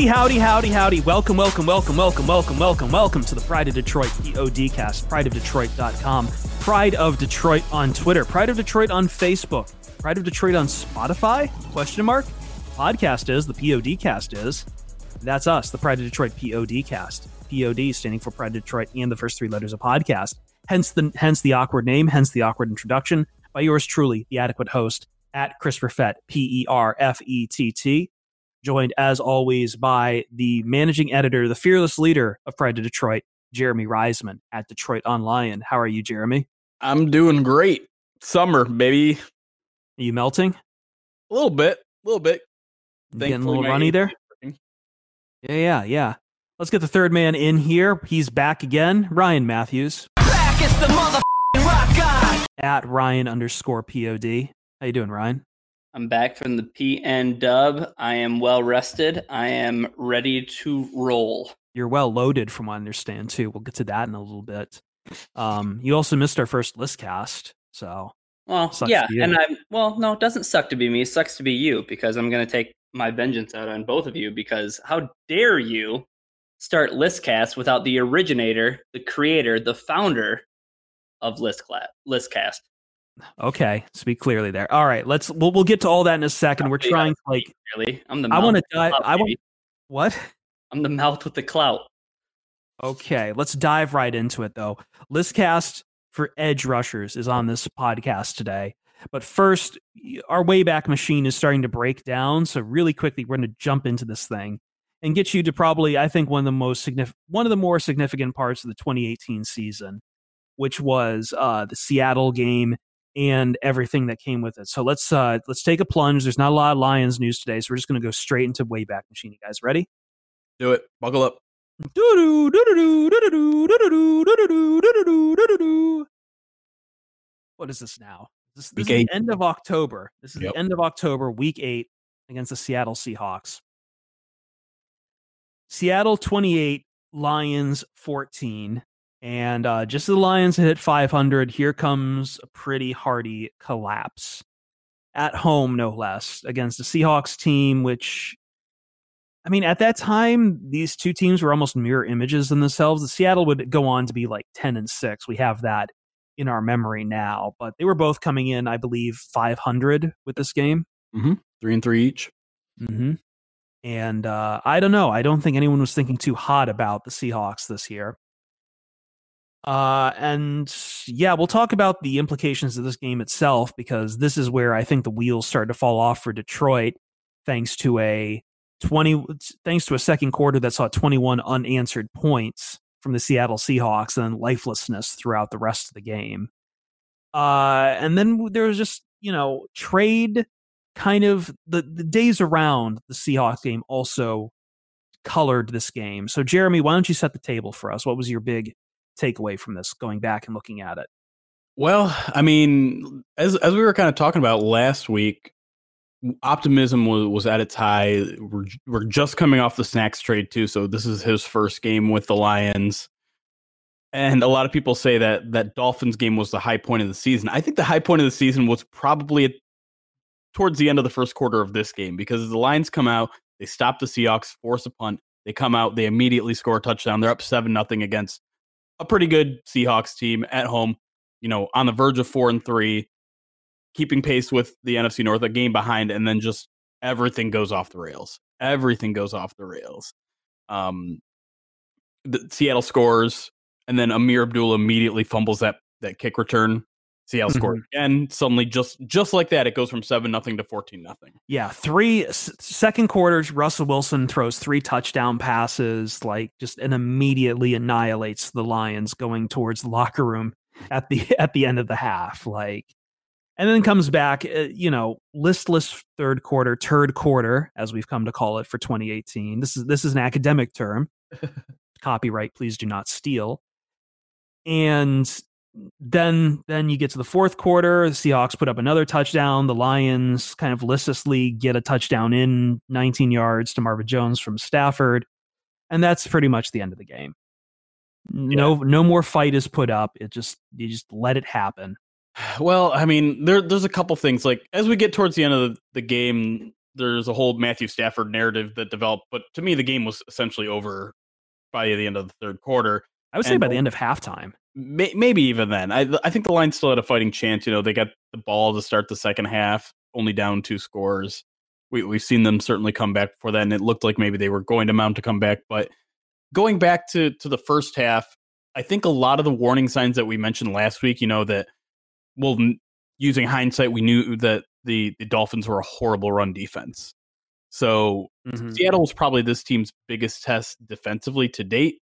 Howdy, howdy, howdy, howdy. Welcome, welcome, welcome, welcome, welcome, welcome, welcome to the Pride of Detroit PODcast, prideofdetroit.com, Pride of Detroit on Twitter, Pride of Detroit on Facebook, Pride of Detroit on Spotify? Question mark. Podcast is, the PODcast is. That's us, the Pride of Detroit PODcast. POD standing for Pride of Detroit and the first three letters of podcast. Hence the hence the awkward name, hence the awkward introduction by yours truly, the adequate host at Chris Perfett, P E R F E T T joined as always by the managing editor, the fearless leader of Pride to Detroit, Jeremy Reisman at DetroitOnLion. How are you, Jeremy? I'm doing great. Summer, baby. Are you melting? A little bit, a little bit. Getting a little runny there. Yeah, yeah, yeah. Let's get the third man in here. He's back again, Ryan Matthews. Back is the mother rock guy. At Ryan underscore pod. How you doing, Ryan? I'm back from the PN dub. I am well rested. I am ready to roll. You're well loaded, from what I understand, too. We'll get to that in a little bit. Um, you also missed our first list cast, so well, yeah, and I'm well. No, it doesn't suck to be me. It sucks to be you because I'm going to take my vengeance out on both of you. Because how dare you start listcast without the originator, the creator, the founder of listcast? Listcast. Okay, speak clearly there. All right, let's we'll we'll get to all that in a second. We're trying to like really. I'm the. I want to dive. I want what? I'm the mouth with the clout. Okay, let's dive right into it though. Listcast for edge rushers is on this podcast today. But first, our Wayback Machine is starting to break down. So really quickly, we're going to jump into this thing and get you to probably, I think, one of the most significant, one of the more significant parts of the 2018 season, which was uh, the Seattle game and everything that came with it. So let's uh let's take a plunge. There's not a lot of Lions news today, so we're just gonna go straight into Wayback Machine. You guys ready? Do it. Buckle up. What is this now? This, this is the end of October. This is yep. the end of October, week eight against the Seattle Seahawks. Seattle 28, Lions 14. And uh, just as the Lions hit 500, here comes a pretty hearty collapse at home, no less, against the Seahawks team, which, I mean, at that time, these two teams were almost mirror images in themselves. The Seattle would go on to be like 10 and 6. We have that in our memory now, but they were both coming in, I believe, 500 with this game. Mm-hmm. Three and three each. Mm-hmm. And uh, I don't know. I don't think anyone was thinking too hot about the Seahawks this year. Uh, and yeah, we'll talk about the implications of this game itself because this is where I think the wheels start to fall off for Detroit, thanks to a twenty, thanks to a second quarter that saw twenty one unanswered points from the Seattle Seahawks and lifelessness throughout the rest of the game. Uh, and then there was just you know trade kind of the the days around the Seahawks game also colored this game. So Jeremy, why don't you set the table for us? What was your big takeaway from this going back and looking at it? Well, I mean, as as we were kind of talking about last week, optimism was, was at its high. We're we're just coming off the snacks trade too, so this is his first game with the Lions. And a lot of people say that that Dolphins game was the high point of the season. I think the high point of the season was probably at, towards the end of the first quarter of this game because the Lions come out, they stop the Seahawks, force a punt, they come out, they immediately score a touchdown. They're up seven nothing against a pretty good Seahawks team at home, you know, on the verge of four and three, keeping pace with the NFC North, a game behind, and then just everything goes off the rails. Everything goes off the rails. Um, the, Seattle scores, and then Ameer Abdullah immediately fumbles that that kick return. Seattle mm-hmm. scores again. Suddenly, just just like that, it goes from seven nothing to fourteen nothing. Yeah, three s- second quarters. Russell Wilson throws three touchdown passes, like just and immediately annihilates the Lions, going towards the locker room at the at the end of the half. Like, and then comes back, uh, you know, listless third quarter, turd quarter, as we've come to call it for 2018. This is this is an academic term. Copyright, please do not steal. And then then you get to the fourth quarter the seahawks put up another touchdown the lions kind of listlessly get a touchdown in 19 yards to marvin jones from stafford and that's pretty much the end of the game. No yeah. no more fight is put up it just you just let it happen. Well i mean there there's a couple things like as we get towards the end of the, the game there's a whole matthew stafford narrative that developed but to me the game was essentially over by the end of the third quarter. I would say and by the end of halftime maybe even then. I I think the Lions still had a fighting chance. You know, they got the ball to start the second half, only down two scores. We we've seen them certainly come back before that, and it looked like maybe they were going to mount to come back. But going back to to the first half, I think a lot of the warning signs that we mentioned last week, you know, that well, using hindsight, we knew that the the Dolphins were a horrible run defense. So mm-hmm. Seattle was probably this team's biggest test defensively to date,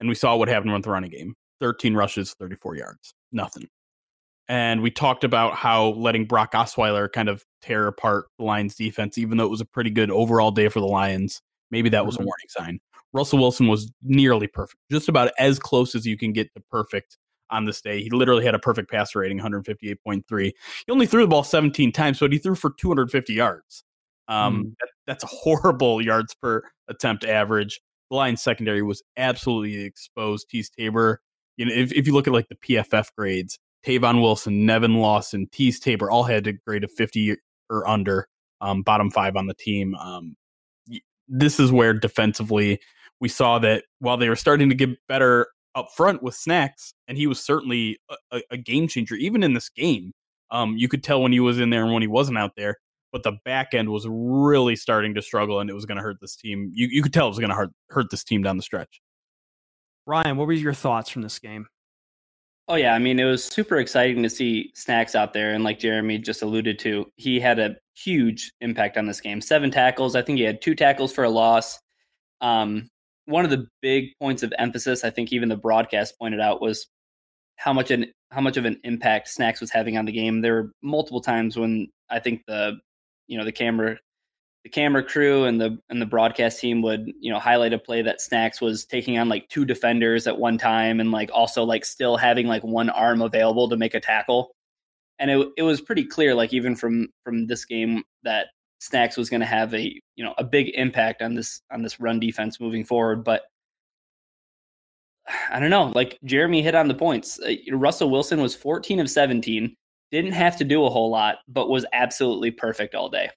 and we saw what happened with the running game. 13 rushes, 34 yards, nothing. And we talked about how letting Brock Osweiler kind of tear apart the Lions defense, even though it was a pretty good overall day for the Lions. Maybe that was mm-hmm. a warning sign. Russell Wilson was nearly perfect, just about as close as you can get to perfect on this day. He literally had a perfect passer rating, 158.3. He only threw the ball 17 times, but he threw for 250 yards. Um, mm. that, that's a horrible yards per attempt average. The Lions secondary was absolutely exposed. Teez Tabor you know, if, if you look at like the PFF grades, Tavon Wilson, Nevin Lawson, Teez Tabor all had a grade of 50 or under, um, bottom five on the team. Um, this is where defensively we saw that while they were starting to get better up front with snacks, and he was certainly a, a game changer, even in this game. Um, you could tell when he was in there and when he wasn't out there, but the back end was really starting to struggle, and it was going to hurt this team. You you could tell it was going to hurt hurt this team down the stretch. Ryan, what were your thoughts from this game? Oh yeah, I mean it was super exciting to see Snacks out there, and like Jeremy just alluded to, he had a huge impact on this game. Seven tackles. I think he had two tackles for a loss. Um, one of the big points of emphasis, I think even the broadcast pointed out, was how much an how much of an impact Snacks was having on the game. There were multiple times when I think the you know the camera the camera crew and the and the broadcast team would you know highlight a play that Snacks was taking on like two defenders at one time and like also like still having like one arm available to make a tackle, and it it was pretty clear like even from from this game that Snacks was going to have a you know a big impact on this on this run defense moving forward, but. I don't know. Like Jeremy hit on the points. Uh, Russell Wilson was 14 of 17, didn't have to do a whole lot, but was absolutely perfect all day.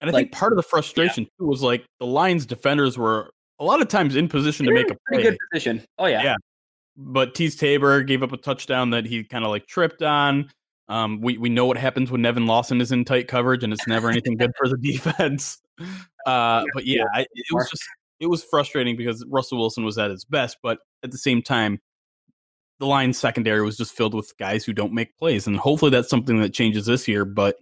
And I like, think part of the frustration yeah. too was like the Lions defenders were a lot of times in position to make a pretty good position. Oh yeah, yeah. But Teez Tabor gave up a touchdown that he kind of like tripped on. Um, we we know what happens when Nevin Lawson is in tight coverage, and it's never anything good for the defense. Uh, but yeah, I, it was just it was frustrating because Russell Wilson was at his best, but at the same time, the Lions secondary was just filled with guys who don't make plays, and hopefully that's something that changes this year. But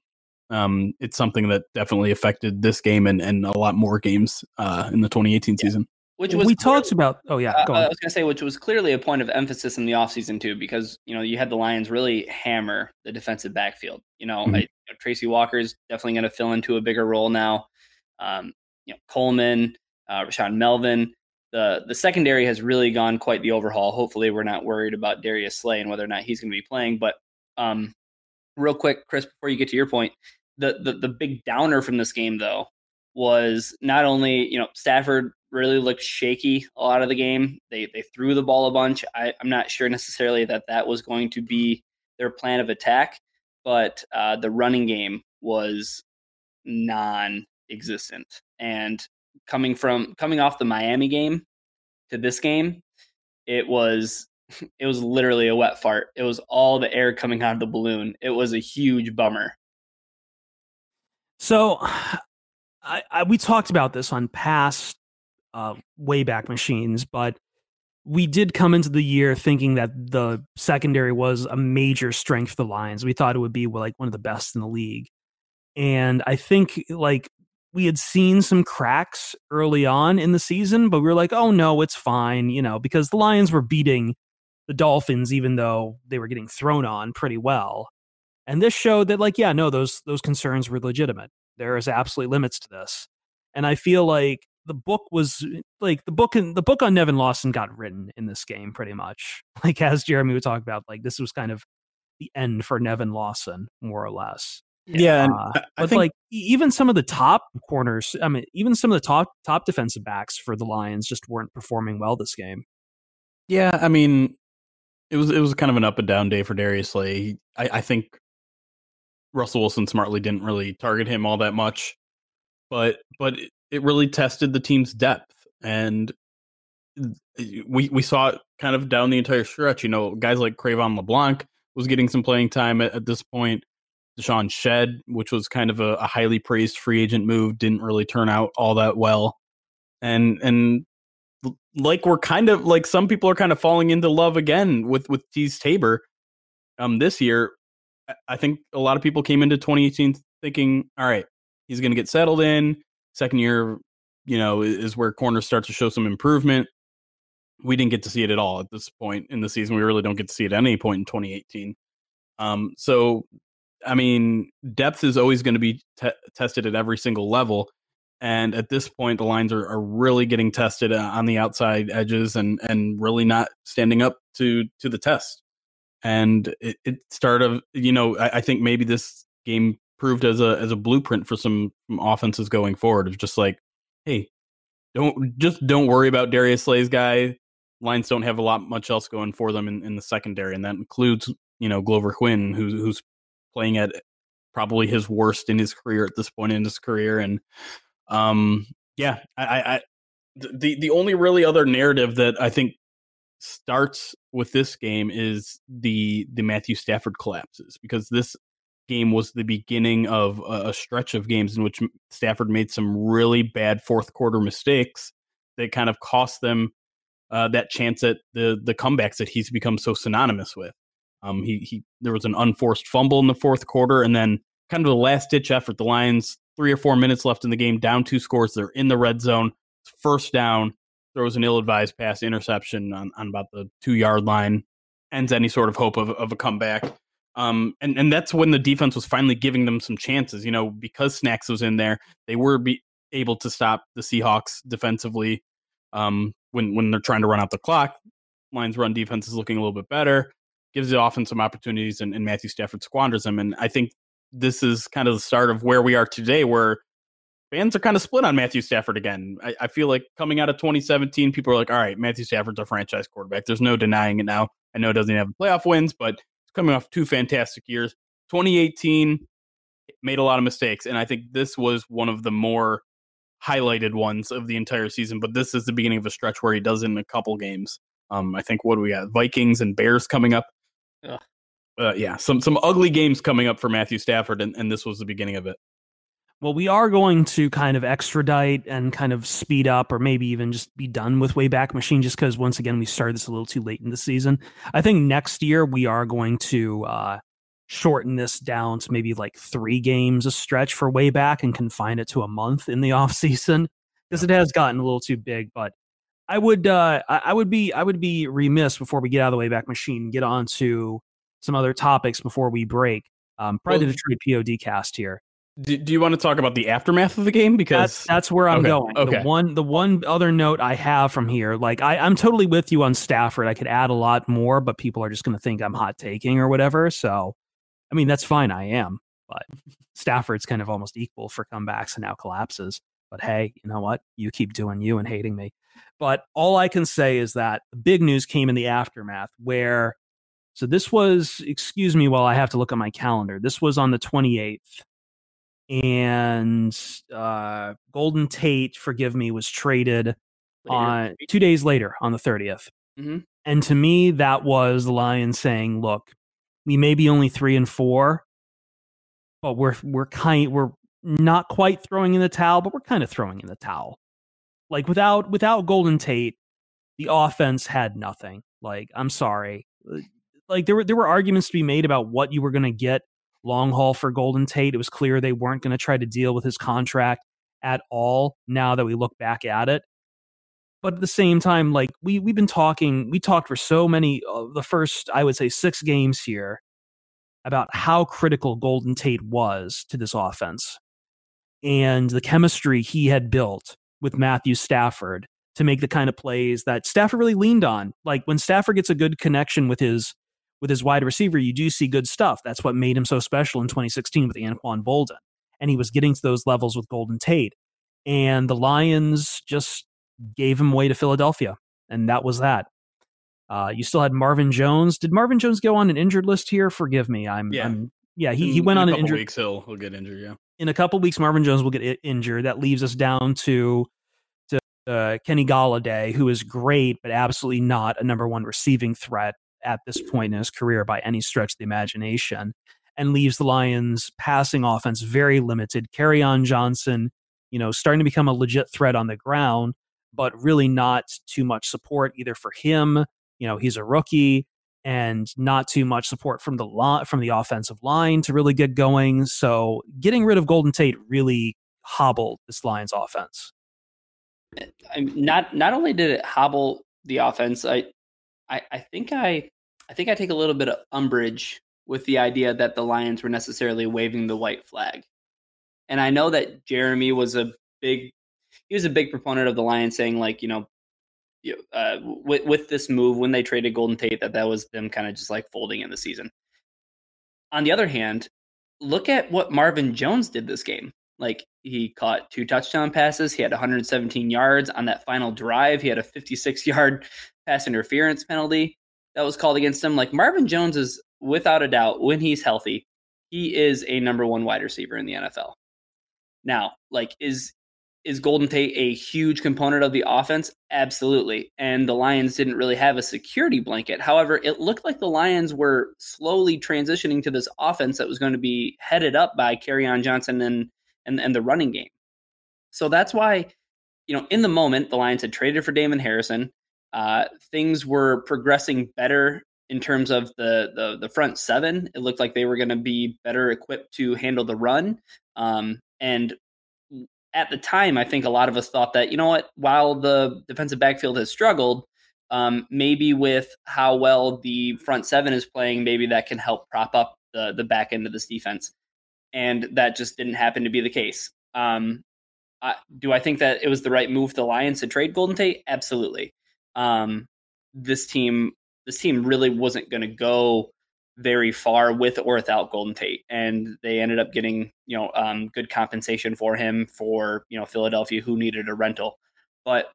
um, it's something that definitely affected this game and, and a lot more games uh, in the 2018 yeah. season. Which was we clearly, talked about. Oh yeah, uh, I was going to say, which was clearly a point of emphasis in the offseason too, because you know you had the Lions really hammer the defensive backfield. You know, mm-hmm. I, you know Tracy Walker's definitely going to fill into a bigger role now. Um, you know, Coleman, uh, Rashaan Melvin. The the secondary has really gone quite the overhaul. Hopefully, we're not worried about Darius Slay and whether or not he's going to be playing. But um, real quick, Chris, before you get to your point, the, the the big downer from this game though was not only you know Stafford really looked shaky a lot of the game. They they threw the ball a bunch. I, am not sure necessarily that that was going to be their plan of attack, but uh, the running game was non-existent. And coming from coming off the Miami game to this game, it was it was literally a wet fart. It was all the air coming out of the balloon. It was a huge bummer. So, I, I, we talked about this on past uh, Wayback Machines, but we did come into the year thinking that the secondary was a major strength for the Lions. We thought it would be like one of the best in the league. And I think like we had seen some cracks early on in the season, but we were like, oh no, it's fine, you know, because the Lions were beating the Dolphins, even though they were getting thrown on pretty well. And this showed that, like, yeah, no, those those concerns were legitimate. There is absolutely limits to this. And I feel like the book was like the book and the book on Nevin Lawson got written in this game pretty much. Like as Jeremy would talk about, like this was kind of the end for Nevin Lawson, more or less. Yeah, and uh, but think, like even some of the top corners, I mean, even some of the top top defensive backs for the Lions just weren't performing well this game. Yeah, I mean, it was it was kind of an up and down day for Darius Slay. I, I think Russell Wilson smartly didn't really target him all that much, but but it really tested the team's depth, and we we saw it kind of down the entire stretch. You know, guys like Cre'Von LeBlanc was getting some playing time at, at this point. DeShawn Shead, which was kind of a, a, highly praised free agent move, didn't really turn out all that well. And and like we're kind of like some people are kind of falling into love again with with Teez Tabor um this year. I think a lot of people came into 2018 thinking, all right, he's going to get settled in. Second year, you know, is where corners start to show some improvement. We didn't get to see it at all at this point in the season. We really don't get to see it at any point in 2018. Um, so, I mean, depth is always going to be te- tested at every single level. And at this point, the lines are, are really getting tested uh, on the outside edges and, and really not standing up to, to the test and it, it started. You know, I, I, think maybe this game proved as a as a blueprint for some, offenses going forward of just like, hey, don't just don't worry about Darius Slay's guy. Lions don't have a lot much else going for them in, in the secondary, and that includes you know Glover Quin, who's who's playing at probably his worst in his career at this point in his career, and um, yeah, I, I the the only really other narrative that I think starts with this game is the the Matthew Stafford collapses because this game was the beginning of a, a stretch of games in which Stafford made some really bad fourth quarter mistakes that kind of cost them uh, that chance at the the comebacks that he's become so synonymous with. Um, he he there was an unforced fumble in the fourth quarter, and then kind of the last ditch effort. The Lions three or four minutes left in the game, down two scores. They're in the red zone, first down throws an ill-advised pass interception on, on about the two yard line, ends any sort of hope of, of a comeback. Um, and and that's when the defense was finally giving them some chances. You know, because Snacks was in there, they were be able to stop the Seahawks defensively. Um, when when they're trying to run out the clock, Lions run defense is looking a little bit better, gives the offense some opportunities, and, and Matthew Stafford squanders them. And I think this is kind of the start of where we are today, where fans are kind of split on Matthew Stafford again. I, I, feel like coming out of 2017, people are like, all right, Matthew Stafford's a franchise quarterback. There's no denying it now. I know it doesn't have playoff wins, but it's coming off two fantastic years. 2018 made a lot of mistakes, and I think this was one of the more highlighted ones of the entire season. But this is the beginning of a stretch where he does in a couple games. Um, I think what do we got? Vikings and Bears coming up. Uh, yeah, some some ugly games coming up for Matthew Stafford, and, and this was the beginning of it. Well, we are going to kind of extradite and kind of speed up, or maybe even just be done with Wayback Machine, just because once again we started this a little too late in the season. I think next year we are going to uh, shorten this down to maybe like three games a stretch for Wayback and confine it to a month in the off season because it has gotten a little too big. But I would, uh, I would be, I would be remiss before we get out of the Wayback Machine, get on to some other topics before we break. Um, probably well, the Detroit POD cast here. Do, do, you want to talk about the aftermath of the game? Because that's, that's where I'm okay, going. Okay. The one the one other note I have from here, like I, I'm totally with you on Stafford. I could add a lot more, but people are just going to think I'm hot taking or whatever. So, I mean, that's fine. I am, but Stafford's kind of almost equal for comebacks and now collapses. But hey, you know what? You keep doing you and hating me. But all I can say is that the big news came in the aftermath where. So this was, excuse me while I have to look at my calendar. This was on the 28th and uh, Golden Tate, forgive me, was traded on two days later on the 30th. Mm-hmm. And to me, that was the Lions saying, "Look, we may be only three and four, but we're we're kind we're not quite throwing in the towel, but we're kind of throwing in the towel. Like without without Golden Tate, the offense had nothing. Like, I'm sorry. Like there were there were arguments to be made about what you were going to get long haul for Golden Tate. It was clear they weren't going to try to deal with his contract at all now that we look back at it. But at the same time, like we we've been talking, we talked for so many of the first, I would say, six games here about how critical Golden Tate was to this offense and the chemistry he had built with Matthew Stafford to make the kind of plays that Stafford really leaned on. Like when Stafford gets a good connection with his with his wide receiver, you do see good stuff. That's what made him so special in 2016 with Anquan Boldin. And he was getting to those levels with Golden Tate. And the Lions just gave him away to Philadelphia. And that was that. Uh, you still had Marvin Jones. Did Marvin Jones go on an injured list here? Forgive me. I'm yeah. I'm, yeah, he, he went on an injured weeks. He'll he'll get injured. Yeah. In a couple weeks, Marvin Jones will get injured. That leaves us down to to uh, Kenny Golladay, who is great, but absolutely not a number one receiving threat at this point in his career by any stretch of the imagination, and leaves the Lions' passing offense very limited. Kerryon Johnson, you know, starting to become a legit threat on the ground, but really not too much support either for him. You know, he's a rookie and not too much support from the lo- from the offensive line to really get going. So getting rid of Golden Tate really hobbled this Lions offense. I, not not only did it hobble the offense, I, I I think I I think I take a little bit of umbrage with the idea that the Lions were necessarily waving the white flag. And I know that Jeremy was a big he was a big proponent of the Lions saying like, you know, uh, with with this move when they traded Golden Tate that that was them kind of just like folding in the season. On the other hand, look at what Marvin Jones did this game. Like he caught two touchdown passes, he had 117 yards on that final drive. He had a 56 yard pass interference penalty that was called against him. Like Marvin Jones is without a doubt when he's healthy, he is a number one wide receiver in the NFL. Now, like is is Golden Tate a huge component of the offense? Absolutely. And the Lions didn't really have a security blanket. However, it looked like the Lions were slowly transitioning to this offense that was going to be headed up by on Johnson and, and and the running game. So that's why, you know, in the moment, the Lions had traded for Damon Harrison. Uh, things were progressing better in terms of the, the the front seven. It looked like they were going to be better equipped to handle the run. Um, and at the time, I think a lot of us thought that you know what, while the defensive backfield has struggled, um, maybe with how well the front seven is playing, maybe that can help prop up the the back end of this defense. And that just didn't happen to be the case. Um, I, do I think that it was the right move for the Lions to trade Golden Tate? Absolutely um, this team this team really wasn't going to go very far with or without Golden Tate, and they ended up getting you know um, good compensation for him for you know Philadelphia who needed a rental, but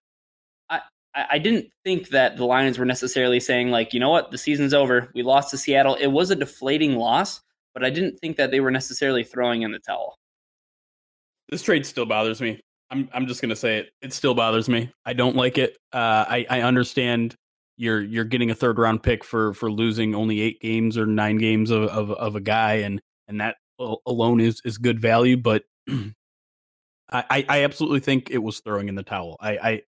I I didn't think that the Lions were necessarily saying like you know what the season's over we lost to Seattle it was a deflating loss, but I didn't think that they were necessarily throwing in the towel. This trade still bothers me. I'm I'm just gonna say it. It still bothers me. I don't like it. Uh, I I understand you're you're getting a third round pick for for losing only eight games or nine games of of, of a guy, and and that alone is is good value. But I I absolutely think it was throwing in the towel. I I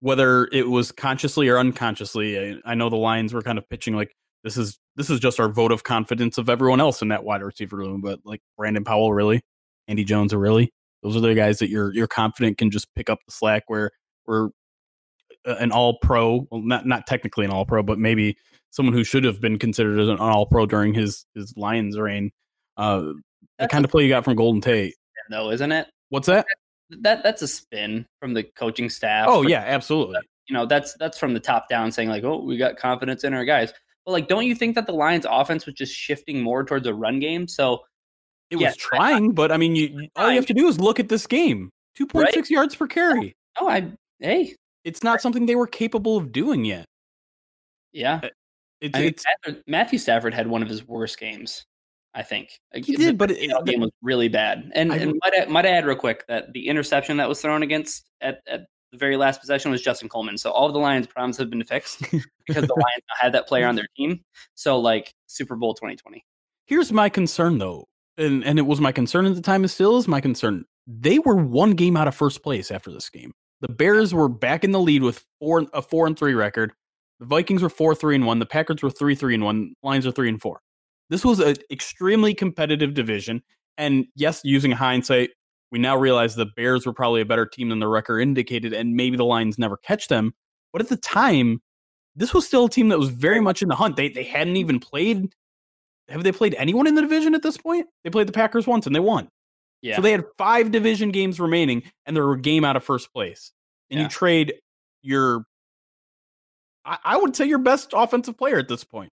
whether it was consciously or unconsciously. I, I know the Lions were kind of pitching like this is this is just our vote of confidence of everyone else in that wide receiver room, but like Brandon Powell, really, Andy Jones, really those are the guys that you're you're confident can just pick up the slack. Where where an all pro, well, not not technically an all pro, but maybe someone who should have been considered as an all pro during his his Lions reign. Uh, the kind of play you got from Golden Tate, though, isn't it? What's that? That that's a spin from the coaching staff. Oh yeah, absolutely. You know, that's that's from the top down saying like, oh, we got confidence in our guys. But like, don't you think that the Lions' offense was just shifting more towards a run game? So it yes, was trying, I, but I mean, you all you have to do is look at this game: two point right? six yards per carry. Oh, I hey, it's not something they were capable of doing yet. Yeah, uh, it's, I mean, it's Matthew Stafford had one of his worst games. I think he did, but it, game was really bad. And, I, and might, I, might I add real quick that the interception that was thrown against at, at the very last possession was Justin Coleman. So all of the Lions' problems have been fixed because the Lions had that player on their team. So like Super Bowl 2020. Here's my concern though and and it was my concern at the time. It still is my concern. They were one game out of first place after this game. The Bears were back in the lead with four a four and three record. The Vikings were four three and one. The Packers were three three and one. Lions are three and four. This was an extremely competitive division. And yes, using hindsight, we now realize the Bears were probably a better team than the record indicated, and maybe the Lions never catch them. But at the time, this was still a team that was very much in the hunt. They they hadn't even played. Have they played anyone in the division at this point? They played the Packers once and they won. Yeah. So they had five division games remaining, and they're a game out of first place. And yeah. you trade your, I, I would say your best offensive player at this point.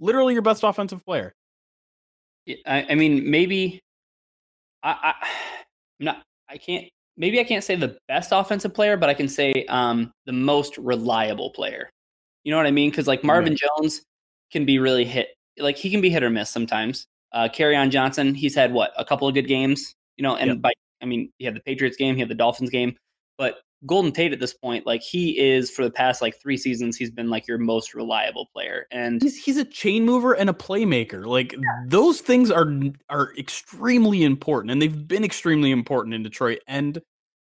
Literally your best offensive player. I, I mean, maybe I, I, I'm not. I can't. Maybe I can't say the best offensive player, but I can say um, the most reliable player. You know what I mean? Because like Marvin Jones can be really hit, like he can be hit or miss sometimes. Uh, Kerryon Johnson, he's had what a couple of good games, you know, and yep. by I mean he had the Patriots game, he had the Dolphins game, but Golden Tate at this point, like he is for the past like three seasons, he's been like your most reliable player, and he's he's a chain mover and a playmaker. Like yeah. those things are are extremely important, and they've been extremely important in Detroit. And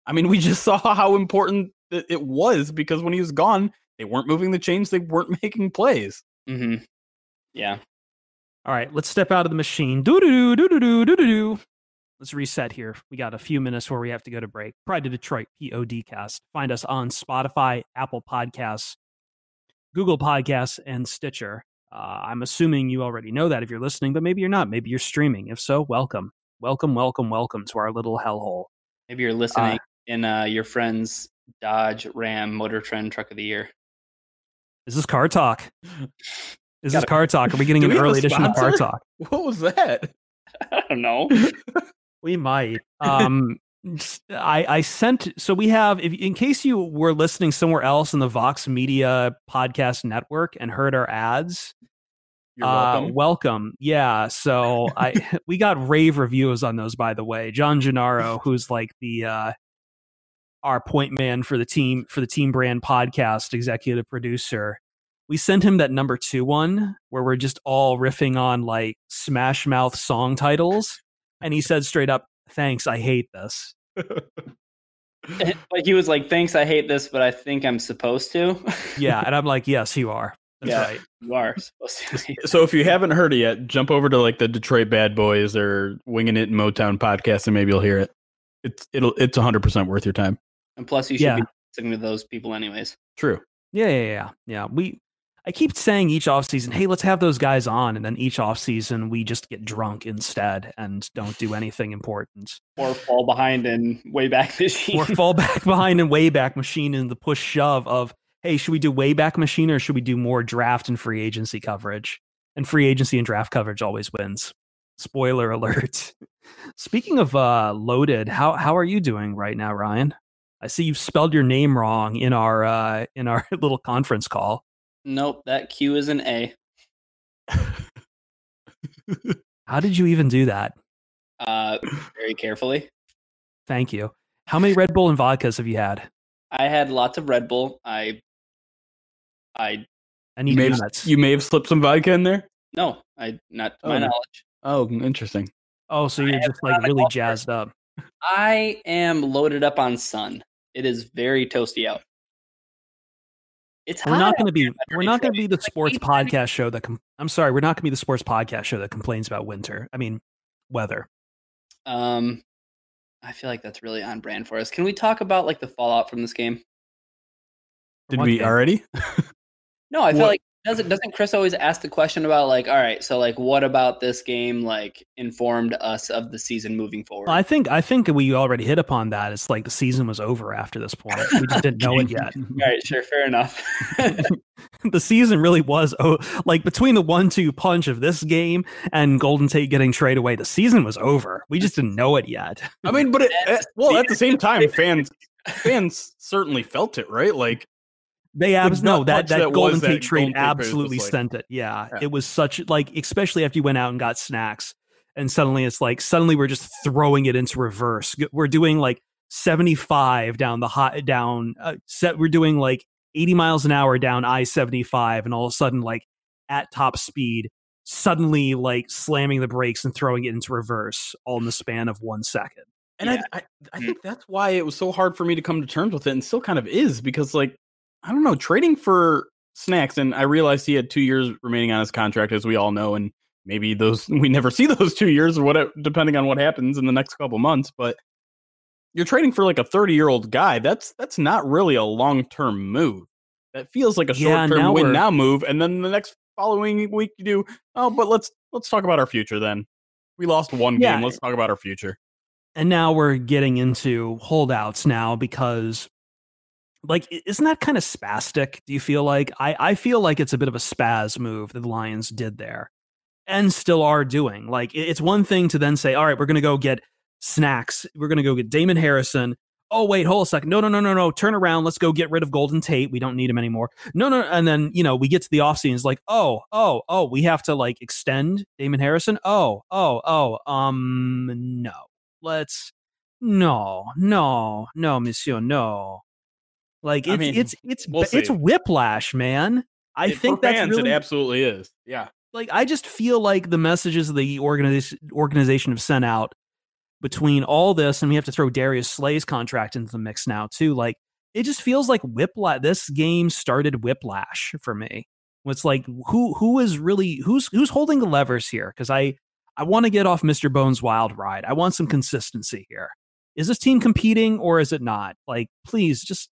I mean, we just saw how important it was because when he was gone, they weren't moving the chains. They weren't making plays. Mm-hmm. Yeah. All right, let's step out of the machine. Do do do do do do do do. Let's reset here. We got a few minutes where we have to go to break. Pride to Detroit PODcast. Find us on Spotify, Apple Podcasts, Google Podcasts, and Stitcher. Uh, I'm assuming you already know that if you're listening, but maybe you're not. Maybe you're streaming. If so, welcome, welcome, welcome, welcome to our little hellhole. Maybe you're listening uh, in uh, your friend's Dodge Ram Motor Trend Truck of the Year. This is car talk? Is this car talk? Are we getting an early edition of car talk? What was that? I don't know. we might. Um, I I sent so we have if in case you were listening somewhere else in the Vox Media podcast network and heard our ads. You're welcome. Uh, welcome. Yeah. So I we got rave reviews on those, by the way. John Gennaro, who's like the uh, our point man for the team for the team brand podcast executive producer we sent him that number two one where we're just all riffing on like smash mouth song titles and he said straight up thanks i hate this but he was like thanks i hate this but i think i'm supposed to yeah and i'm like yes you are that's yeah, right you are supposed to so if you haven't heard it yet jump over to like the detroit bad boys or winging it in motown podcast and maybe you'll hear it it's it'll it's 100% worth your time and plus, you should yeah. be listening to those people anyways. True. Yeah, yeah, yeah, yeah. We, I keep saying each off season, hey, let's have those guys on, and then each off season we just get drunk instead and don't do anything important, or fall behind in Wayback Machine, or fall back behind in Wayback Machine in the push shove of, hey, should we do Wayback Machine or should we do more draft and free agency coverage? And free agency and draft coverage always wins. Spoiler alert. Speaking of uh, loaded, how how are you doing right now, Ryan? I see you've spelled your name wrong in our uh, in our little conference call. Nope, that Q is an A. How did you even do that? Uh, very carefully. Thank you. How many Red Bull and vodkas have you had? I had lots of Red Bull. I, I. I need you may, have, you may have slipped some vodka in there. No, I not to oh. my knowledge. Oh, interesting. Oh, so you're just like really jazzed up. I am loaded up on sun. It is very toasty out. It's we're not going to be we're not going to be the sports podcast show that com- I'm sorry, we're not going to be the sports podcast show that complains about winter. I mean, weather. Um I feel like that's really on brand for us. Can we talk about like the fallout from this game? Did we game? already? no, I feel what? like doesn't doesn't Chris always ask the question about like, all right, so like, what about this game like informed us of the season moving forward? I think I think we already hit upon that. It's like the season was over after this point. We just didn't know it yet. all right, sure, fair enough. the season really was oh, like between the one-two punch of this game and Golden Tate getting traded away. The season was over. We just didn't know it yet. I mean, but it, well, at the same time, fans fans certainly felt it, right? Like they abs no that that, that Golden Tate trade absolutely like, sent it. Yeah, yeah, it was such like especially after you went out and got snacks, and suddenly it's like suddenly we're just throwing it into reverse. We're doing like seventy five down the hot down uh, set. We're doing like eighty miles an hour down I seventy five, and all of a sudden like at top speed, suddenly like slamming the brakes and throwing it into reverse all in the span of one second. And yeah. I, I, I think that's why it was so hard for me to come to terms with it, and still kind of is because, like, I don't know, trading for snacks, and I realized he had two years remaining on his contract, as we all know, and maybe those we never see those two years or whatever, depending on what happens in the next couple months. But you're trading for like a 30 year old guy. That's that's not really a long term move. That feels like a short term win now move, and then the next following week you do. Oh, but let's let's talk about our future then. We lost one yeah. game. Let's eh talk about our future. And now we're getting into holdouts now because like isn't that kind of spastic do you feel like? I i feel like it's a bit of a spaz move that the lions did there and still are doing. Like it's one thing to then say all right we're to go get snacks. We're to go get damon harrison. Oh wait hold a second. No no no no no. Turn around. Let's go get rid of golden tate. We don't need him anymore. No no and then you know we get to the off it's like oh oh oh we have to like extend damon harrison? Oh oh oh um no. Let's no, no, no, monsieur, no. Like it's I mean, it's it's we'll it's whiplash, man. I it, think that's fans, really, it absolutely is. Yeah. Like I just feel like the messages the organization organization have sent out between all this, and we have to throw Darius Slay's contract into the mix now too. Like it just feels like whiplash. This game started whiplash for me. It's like who who is really who's who's holding the levers here? Because I I want to get off Mr. Bones' wild ride. I want some consistency here. Is this team competing or is it not? Like, please just just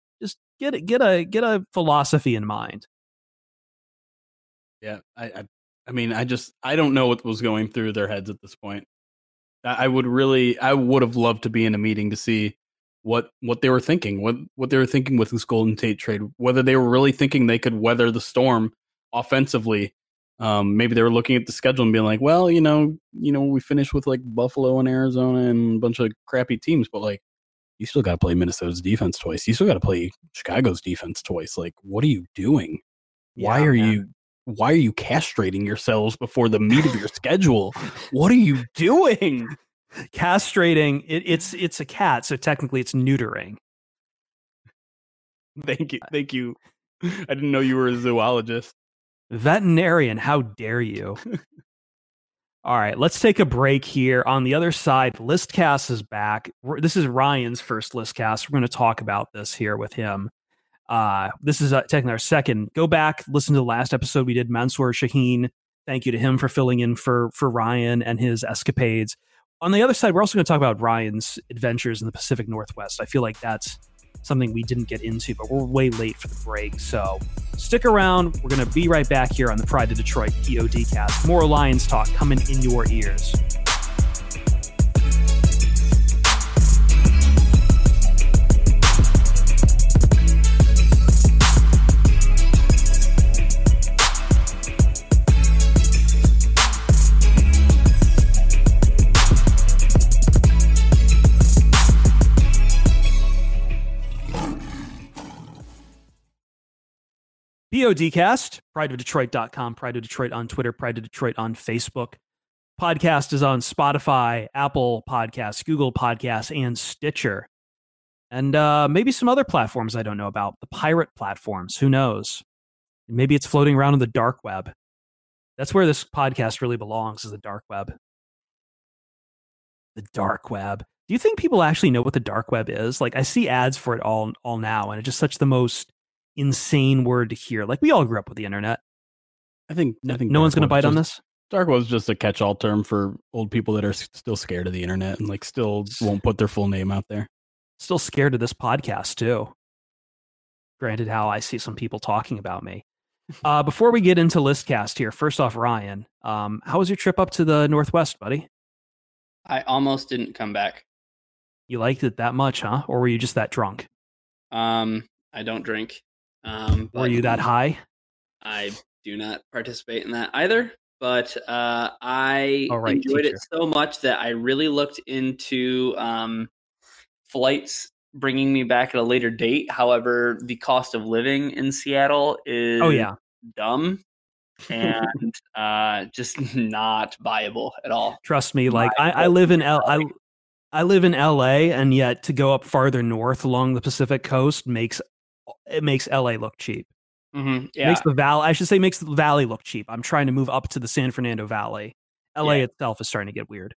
get it, get a get a philosophy in mind. Yeah, I, I, I mean, I just I don't know what was going through their heads at this point. I would really, I would have loved to be in a meeting to see what what they were thinking, what what they were thinking with this Golden Tate trade, whether they were really thinking they could weather the storm offensively um, maybe they were looking at the schedule and being like, well, you know, you know, we finished with like Buffalo and Arizona and a bunch of crappy teams, but like, you still got to play Minnesota's defense twice. You still got to play Chicago's defense twice. Like, what are you doing? Yeah, why are man. you? Why are you castrating yourselves before the meat of your schedule? What are you doing? Castrating. It, it's it's a cat, so technically it's neutering. Thank you, uh, thank you. I didn't know you were a zoologist. Veterinarian, how dare you? All right, let's take a break here. On the other side, Listcast is back. This is Ryan's first Listcast. We're going to talk about this here with him. Uh, this is uh, technically our second. Go back, listen to the last episode we did. Mansur Shaheen. Thank you to him for filling in for for Ryan and his escapades. On the other side, we're also going to talk about Ryan's adventures in the Pacific Northwest. I feel like that's something we didn't get into, but we're way late for the break. So stick around. We're going to be right back here on the Pride of Detroit POD cast. More Lions talk coming in your ears. PODcast, prideofdetroit.com, Pride of Detroit on Twitter, Pride of Detroit on Facebook. Podcast is on Spotify, Apple Podcasts, Google Podcasts, and Stitcher. And uh, maybe some other platforms I don't know about. The pirate platforms, who knows? Maybe it's floating around in the dark web. That's where this podcast really belongs, is the dark web. The dark web. Do you think people actually know what the dark web is? Like I see ads for it all all now, and it's just such the most insane word to hear. Like we all grew up with the internet. I think I think no one's going to bite just, on this. Dark was just a catch-all term for old people that are still scared of the internet and like still won't put their full name out there. Still scared of this podcast too. Granted, how I see some people talking about me. Uh, before we get into Listcast here, first off, Ryan, um, how was your trip up to the Northwest, buddy? I almost didn't come back. You liked it that much, huh? Or were you just that drunk? Um, I don't drink. Um, Were you that high? I do not participate in that either. But uh, I right, enjoyed teacher. it so much that I really looked into um, flights bringing me back at a later date. However, the cost of living in Seattle is oh yeah dumb and uh, just not viable at all. Trust me, like I, I, live in L. I, I live in LA, and yet to go up farther north along the Pacific coast makes it makes LA look cheap. Mm-hmm. Yeah. Makes the valley, I should say, makes the valley look cheap. I'm trying to move up to the San Fernando Valley. LA yeah. itself is starting to get weird.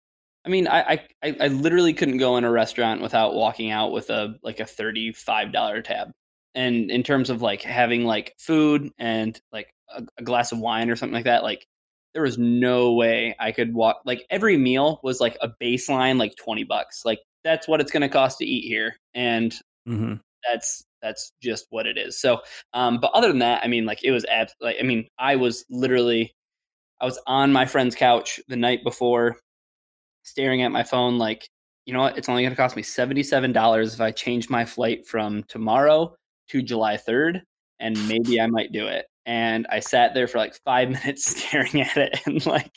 I mean, I, I I literally couldn't go in a restaurant without walking out with a like a thirty five dollar tab. And in terms of like having like food and like a, a glass of wine or something like that, like there was no way I could walk. Like every meal was like a baseline, like twenty bucks. Like that's what it's going to cost to eat here, and mm-hmm. that's that's just what it is. So, um, but other than that, I mean, like it was abs- like I mean, I was literally, I was on my friend's couch the night before, staring at my phone, like, you know what? It's only going to cost me seventy seven dollars if I change my flight from tomorrow to July third, and maybe I might do it and I sat there for like five minutes staring at it and like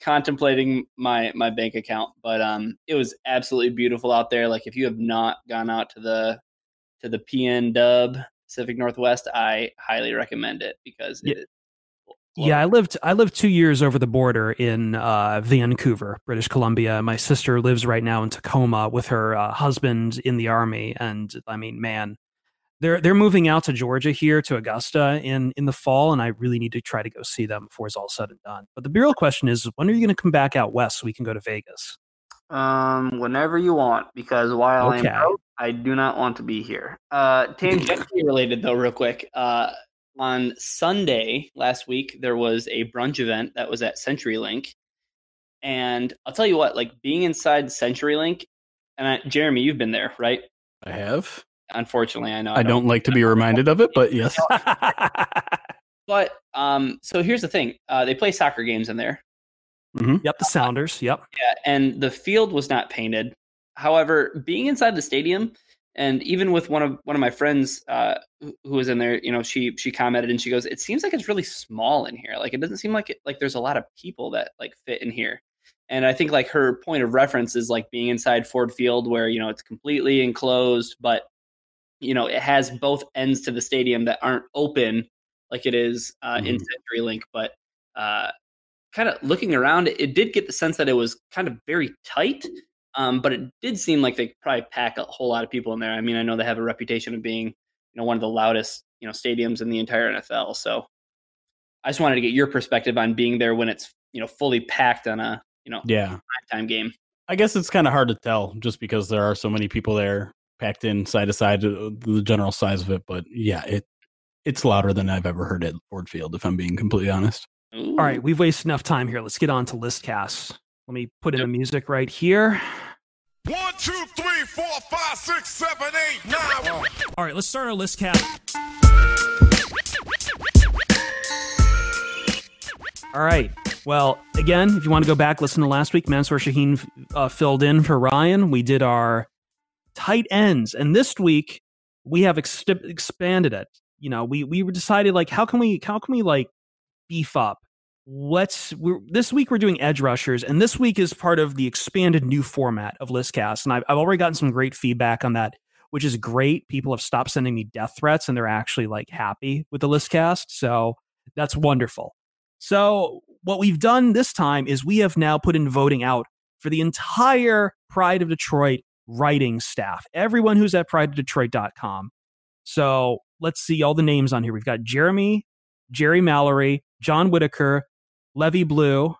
contemplating my my bank account. But um, it was absolutely beautiful out there. Like if you have not gone out to the to the PN Dub Pacific Northwest, I highly recommend it because yeah. yeah, I lived I lived two years over the border in uh, Vancouver, British Columbia. My sister lives right now in Tacoma with her uh, husband in the army, and I mean, man, they're they're moving out to Georgia here to Augusta in in the fall, and I really need to try to go see them before it's all said and done. But the real question is, when are you going to come back out west so we can go to Vegas? Um, whenever you want, because while okay. I'm out, I do not want to be here. Uh, tangentially related though, real quick. Uh, on Sunday last week, there was a brunch event that was at CenturyLink, and I'll tell you what, like being inside CenturyLink, and I, Jeremy, you've been there, right? I have. Unfortunately, I know. I, I don't, don't, like to be reminded of it, but yes. but um, so here's the thing: uh, they play soccer games in there. Mm-hmm. Yep, the Sounders. Yep. Yeah, and the field was not painted. However, being inside the stadium, and even with one of one of my friends uh, who was in there, you know, she she commented and she goes, "It seems like it's really small in here. Like it doesn't seem like it, like there's a lot of people that like fit in here." And I think like her point of reference is like being inside Ford Field, where you know it's completely enclosed, but you know, it has both ends to the stadium that aren't open like it is uh, mm-hmm. in CenturyLink. But uh, kind of looking around, it, did get the sense that it was kind of very tight. Um, but it did seem like they probably pack a whole lot of people in there. I mean, I know they have a reputation of being, you know, one of the loudest, you know, stadiums in the entire NFL. So I just wanted to get your perspective on being there when it's, you know, fully packed on a, you know, yeah, time game. I guess it's kind of hard to tell just because there are so many people there packed in side to side, uh, the general size of it. But yeah, it it's louder than I've ever heard at Ford Field, if I'm being completely honest. All right, we've wasted enough time here. Let's get on to list casts. Let me put in yep. the music right here. One, two, three, four, five, six, seven, eight, nine. All right, let's start our list cast. All right. Well, again, if you want to go back, listen to last week. Mansur Shaheen uh, filled in for Ryan. We did our tight ends. And this week we have ex- expanded it. You know, we we decided like how can we how can we like beef up? Let's we're, this week we're doing edge rushers, and this week is part of the expanded new format of Listcast. And I've, I've already gotten some great feedback on that, which is great. People have stopped sending me death threats, and they're actually like happy with the Listcast. So that's wonderful. So what we've done this time is we have now put in voting out for the entire Pride of Detroit writing staff, everyone who's at pridedetroit.com. So let's see all the names on here. We've got Jeremy, Jerry Mallory, John Whitaker, Levy Blue,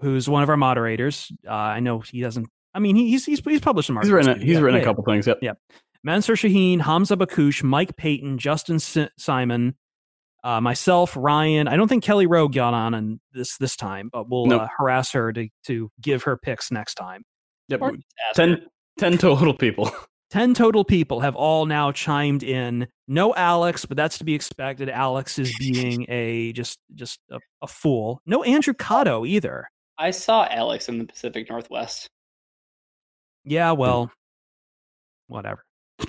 who's one of our moderators. Uh, I know he doesn't. I mean, he's he's he's published some articles. He's written a, he's yeah, written yeah, a couple things. Yep. Yep. Mansur Shaheen, Hamza Bakush, Mike Payton, Justin S- Simon, uh, myself, Ryan. I don't think Kelly Rowe got on in this this time, but we'll nope. uh, harass her to to give her picks next time. Yep. Ten, 10 total people. 10 total people have all now chimed in. No Alex, but that's to be expected. Alex is being a just just a, a fool. No Andrew Cotto either. I saw Alex in the Pacific Northwest. Yeah, well, whatever.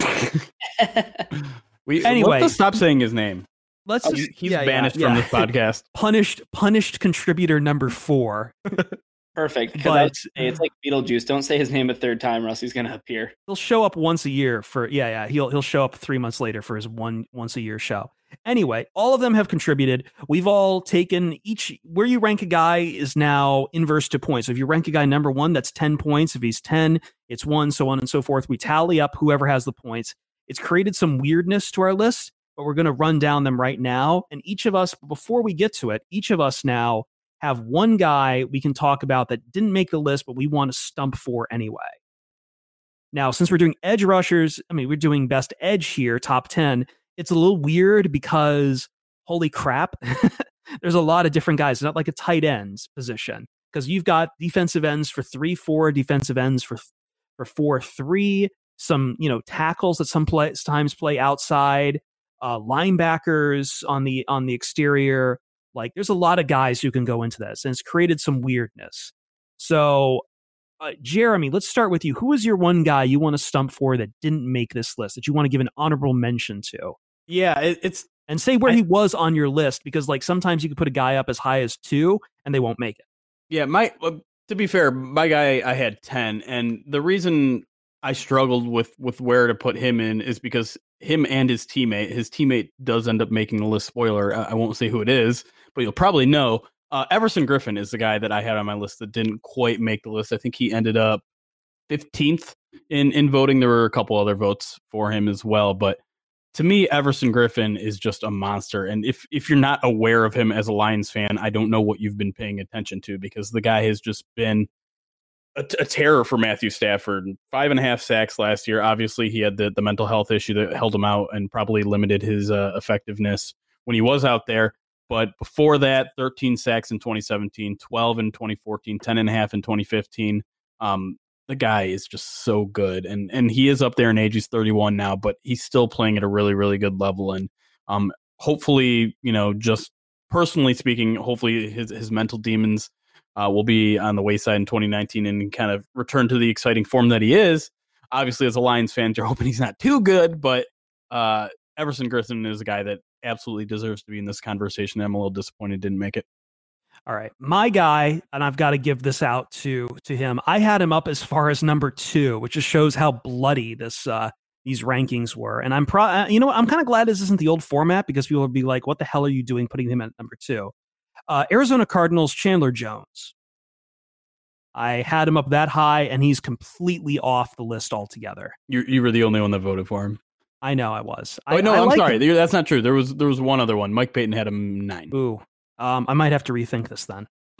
we anyway, let's stop saying his name. Let's just, he's yeah, banished yeah, from this podcast. Punished punished contributor number 4. Perfect. But it's like Beetlejuice. Don't say his name a third time, or else he's going to appear. He'll show up once a year for yeah, yeah. He'll he'll show up three months later for his one once a year show. Anyway, all of them have contributed. We've all taken each where you rank a guy is now inverse to points. So if you rank a guy number one, that's ten points. If he's ten, it's one, so on and so forth. We tally up whoever has the points. It's created some weirdness to our list, but we're going to run down them right now. And each of us, before we get to it, each of us now have one guy we can talk about that didn't make the list, but we want to stump for anyway. Now, since we're doing edge rushers, I mean, we're doing best edge here, top 10. It's a little weird because holy crap, there's a lot of different guys. It's not like a tight ends position because you've got defensive ends for three, four, defensive ends for for four, three. Some you know tackles that some play, times play outside, uh, linebackers on the on the exterior. Like there's a lot of guys who can go into this, and it's created some weirdness. So, uh, Jeremy, let's start with you. Who is your one guy you want to stump for that didn't make this list that you want to give an honorable mention to? Yeah, it, it's and say where I, he was on your list because like sometimes you could put a guy up as high as two and they won't make it. Yeah, my uh, to be fair, my guy I had ten, and the reason I struggled with with where to put him in is because him and his teammate, his teammate does end up making the list. Spoiler, I, won't say who it is, but you'll probably know. Uh, Everson Griffen is the guy that I had on my list that didn't quite make the list. I think he ended up 15th in in voting. There were a couple other votes for him as well, but to me, Everson Griffen is just a monster. And if if you're not aware of him as a Lions fan, I don't know what you've been paying attention to because the guy has just been a, terror for Matthew Stafford. Five and a half sacks last year. Obviously, he had the, the mental health issue that held him out and probably limited his uh, effectiveness when he was out there. But before that, 13 sacks in 2017, 12 in 2014, 10 and a half in 2015. Um, the guy is just so good and and he is up there in age he's 31 now but he's still playing at a really really good level and um hopefully you know just personally speaking hopefully his his mental demons uh, will be on the wayside in 2019 and kind of return to the exciting form that he is obviously as a lions fan you're hoping he's not too good but uh everson Griffen is a guy that absolutely deserves to be in this conversation i'm a little disappointed didn't make it all right, my guy, and I've got to give this out to to him. I had him up as far as number two, which just shows how bloody this uh, these rankings were. And I'm pro, uh, you know, I'm kind of glad this isn't the old format because people would be like, "What the hell are you doing putting him at number two? Uh, Arizona Cardinals Chandler Jones. I had him up that high, and he's completely off the list altogether. You you were the only one that voted for him. I know I was. Oh, I, no, I am like sorry. him. That's not true. There was there was one other one. Mike Payton had him nine. Ooh, um, I might have to rethink this then.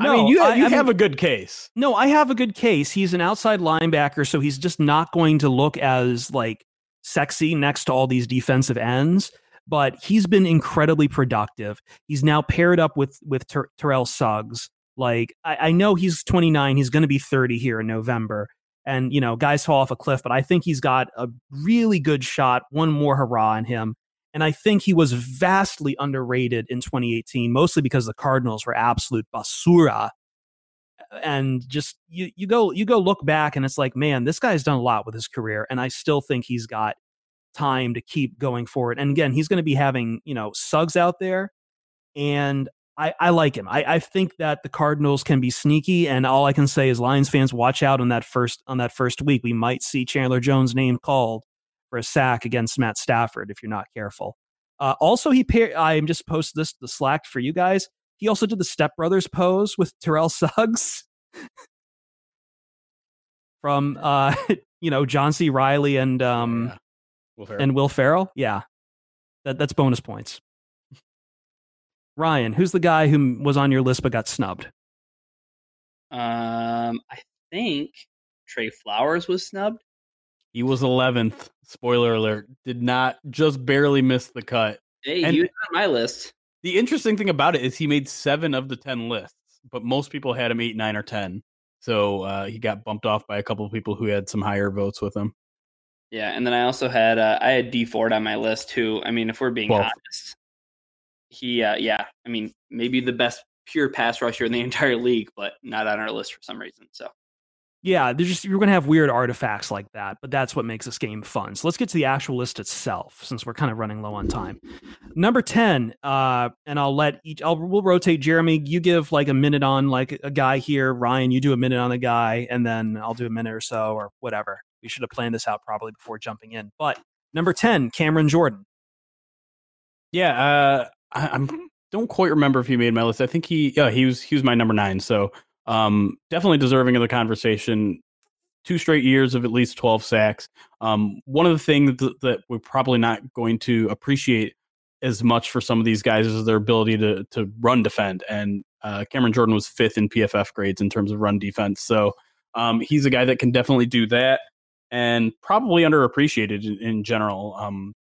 I mean, you, you have a good case. No, I have a good case. He's an outside linebacker, so he's just not going to look as like sexy next to all these defensive ends. But he's been incredibly productive. He's now paired up with with Ter- Terrell Suggs. Like I, I know he's 29. He's going to be 30 here in November. And you know, guys fall off a cliff, but I think he's got a really good shot. One more hurrah in him. And I think he was vastly underrated in 2018, mostly because the Cardinals were absolute basura. And just you you go you go look back and it's like, man, this guy's done a lot with his career, and I still think he's got time to keep going forward. And again, he's going to be having you know Suggs out there, and I, I like him. I, I think that the Cardinals can be sneaky, and all I can say is Lions fans watch out on that first on that first week. We might see Chandler Jones' name called for a sack against Matt Stafford if you're not careful. Uh, also, he pair, I'm just posted this the Slack for you guys. He also did the Step Brothers pose with Terrell Suggs from uh, you know John C. Reilly and um, yeah. Will and Will Ferrell. Yeah, that that's bonus points. Ryan, who's the guy who was on your list but got snubbed? Um, I think Trey Flowers was snubbed. He was 11th. Spoiler alert. Did not just barely miss the cut. Hey, and he was on my list. The interesting thing about it is he made seven of the 10 lists, but most people had him eight, nine, or 10. So uh, he got bumped off by a couple of people who had some higher votes with him. Yeah, and then I also had uh, I had Dee Ford on my list too. I mean, if we're being 12th. honest, he uh, yeah, I mean maybe the best pure pass rusher in the entire league, but not on our list for some reason. So yeah, there's just you're gonna have weird artifacts like that, but that's what makes this game fun. So let's get to the actual list itself, since we're kind of running low on time. Number ten, uh, and I'll let each. I'll we'll rotate. Jeremy, you give like a minute on like a guy here. Ryan, you do a minute on a guy, and then I'll do a minute or so or whatever. We should have planned this out probably before jumping in. But number ten, Cameron Jordan. Yeah, uh, I, I'm don't quite remember if he made my list. I think he yeah he was he was my number nine. So um, definitely deserving of the conversation. Two straight years of at least 12 sacks. Um, one of the things that, that we're probably not going to appreciate as much for some of these guys is their ability to to run defend. And uh, Cameron Jordan was fifth in PFF grades in terms of run defense. So um, he's a guy that can definitely do that and probably underappreciated in, in general. Um,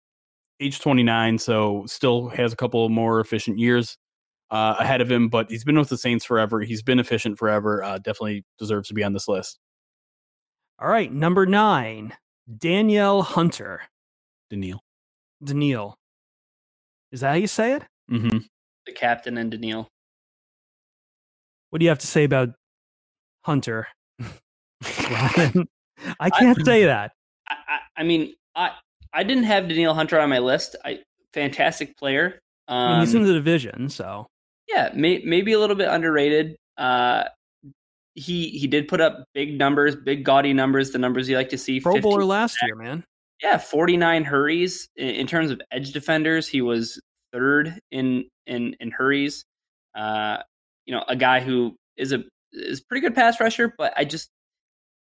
age 29, so still has a couple more efficient years uh, ahead of him, but he's been with the Saints forever. He's been efficient forever. Uh, definitely deserves to be on this list. All right, number nine, Danielle Hunter. Danielle. Danielle. Is that how you say it? Mm-hmm. The captain and Danielle. What do you have to say about Hunter? I can't I, say that. I, I, mean, I I didn't have Danielle Hunter on my list. I fantastic player. Um, I mean, he's in um, the division, so yeah, may, maybe a little bit underrated. Uh, he he did put up big numbers, big gaudy numbers, the numbers you like to see. Pro Bowler last year, man. Yeah, forty nine hurries in, in, terms of edge defenders. He was third in in in hurries. Uh, you know, a guy who is a is pretty good pass rusher, but I just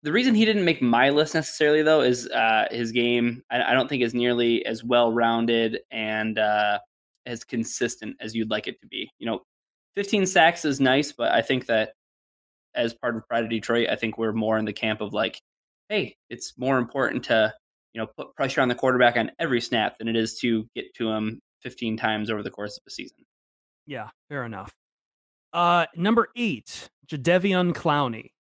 the reason he didn't make my list necessarily though is uh, his game. I, I, don't think is nearly as well rounded and uh, as consistent as you'd like it to be. You know, 15 sacks is nice, but I think that as part of Pride of Detroit, I think we're more in the camp of like, hey, it's more important to you know put pressure on the quarterback on every snap than it is to get to him 15 times over the course of a season. Yeah, fair enough. Uh, number eight, Jadeveon Clowney.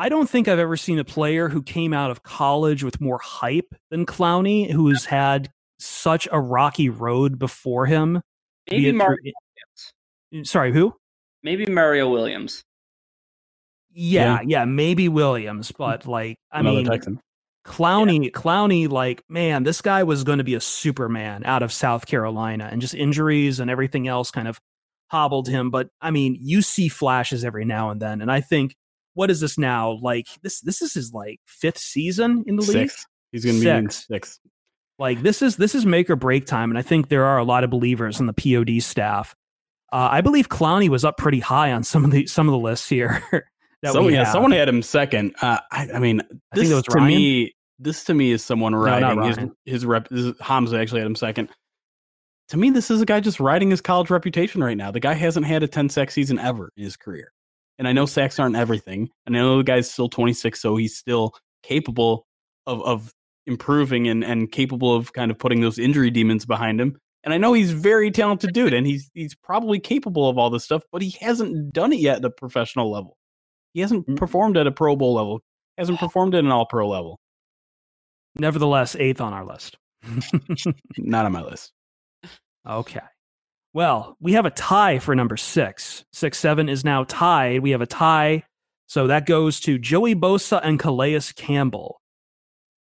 I don't think I've ever seen a player who came out of college with more hype than Clowney, who's had such a rocky road before him. Maybe Mario Williams. Mm, sorry, who? Maybe Mario Williams. Yeah, yeah, yeah maybe Williams, but like I Another mean Texan. Clowney, yeah. Clowney, like, man, this guy was going to be a Superman out of South Carolina, and just injuries and everything else kind of hobbled him. But I mean, you see flashes every now and then, and I think what is this now? Like this this is his like fifth season in the sixth. league. He's gonna be in sixth. Like this is this is make or break time, and I think there are a lot of believers in the POD staff. Uh, I believe Clowney was up pretty high on some of the some of the lists here. so yeah, have. someone had him second. Uh, I, I, mean, this I to Ryan. me, this to me is someone riding no, his his rep. His, Hamza actually had him second. To me, this is a guy just riding his college reputation right now. The guy hasn't had a 10 sack season ever in his career. And I know sacks aren't everything. And I know the guy's still 26, so he's still capable of, of improving and, and capable of kind of putting those injury demons behind him. And I know he's very talented dude, and he's he's probably capable of all this stuff, but he hasn't done it yet at a professional level. He hasn't mm-hmm. performed at a Pro Bowl level. Hasn't performed at an All Pro level. Nevertheless, eighth on our list. Not on my list. Okay. Well, we have a tie for number six. Six, seven is now tied. We have a tie. So that goes to Joey Bosa and Calais Campbell.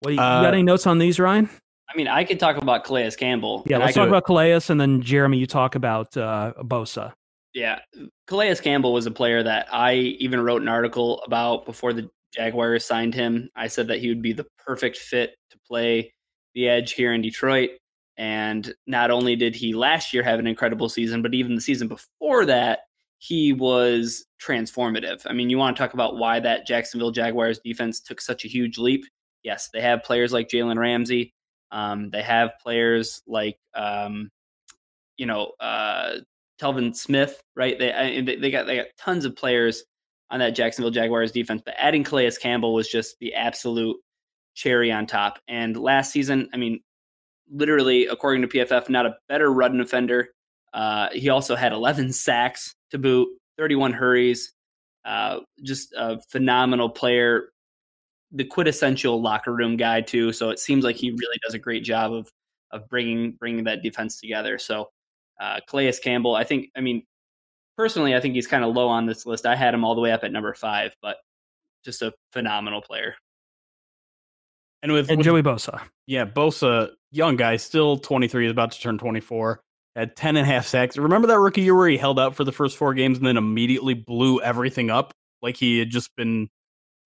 What, you, uh, you got any notes on these, Ryan? I mean, I could talk about Calais Campbell. Yeah, let's talk about Calais, and then Jeremy, you talk about uh, Bosa. Yeah, Calais Campbell was a player that I even wrote an article about before the Jaguars signed him. I said that he would be the perfect fit to play the edge here in Detroit. And not only did he last year have an incredible season, but even the season before that, he was transformative. I mean, you want to talk about why that Jacksonville Jaguars defense took such a huge leap. Yes, they have players like Jalen Ramsey. Um, they have players like, um, you know, uh, Telvin Smith, right? They, they, they got they got tons of players on that Jacksonville Jaguars defense, but adding Calais Campbell was just the absolute cherry on top. And last season, I mean, literally, according to PFF, not a better run defender. Uh, he also had 11 sacks to boot, 31 hurries. Uh, just a phenomenal player, the quintessential locker room guy too. So it seems like he really does a great job of of bringing bringing that defense together. So uh, Calais Campbell, I think. I mean, personally, I think he's kind of low on this list. I had him all the way up at number five, but just a phenomenal player. And with, and with Joey Bosa. Yeah, Bosa, young guy, still 23, is about to turn 24. Had 10 and a half sacks. Remember that rookie year where he held out for the first four games and then immediately blew everything up? Like he had just been,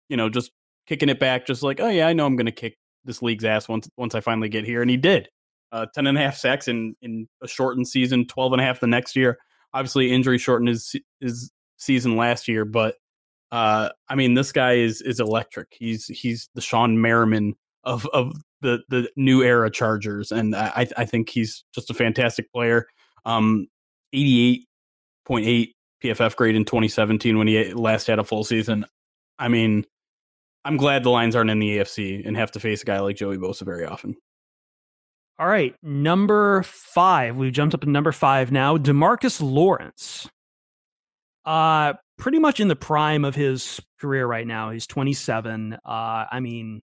you know, just kicking it back, just like, oh yeah, I know I'm going to kick this league's ass once once I finally get here. And he did. Uh, 10 and a half sacks in, in a shortened season, 12 and a half the next year. Obviously, injury shortened his, his season last year, but uh, I mean, this guy is is electric. He's he's the Shawne Merriman of of the the new era Chargers, and I I think he's just a fantastic player. Um, eighty eight point eight PFF grade in 2017 when he last had a full season. I mean, I'm glad the Lions aren't in the AFC and have to face a guy like Joey Bosa very often. All right, number five. We've jumped up to number five now. Demarcus Lawrence. Uh, pretty much in the prime of his career right now. He's 27. Uh, I mean,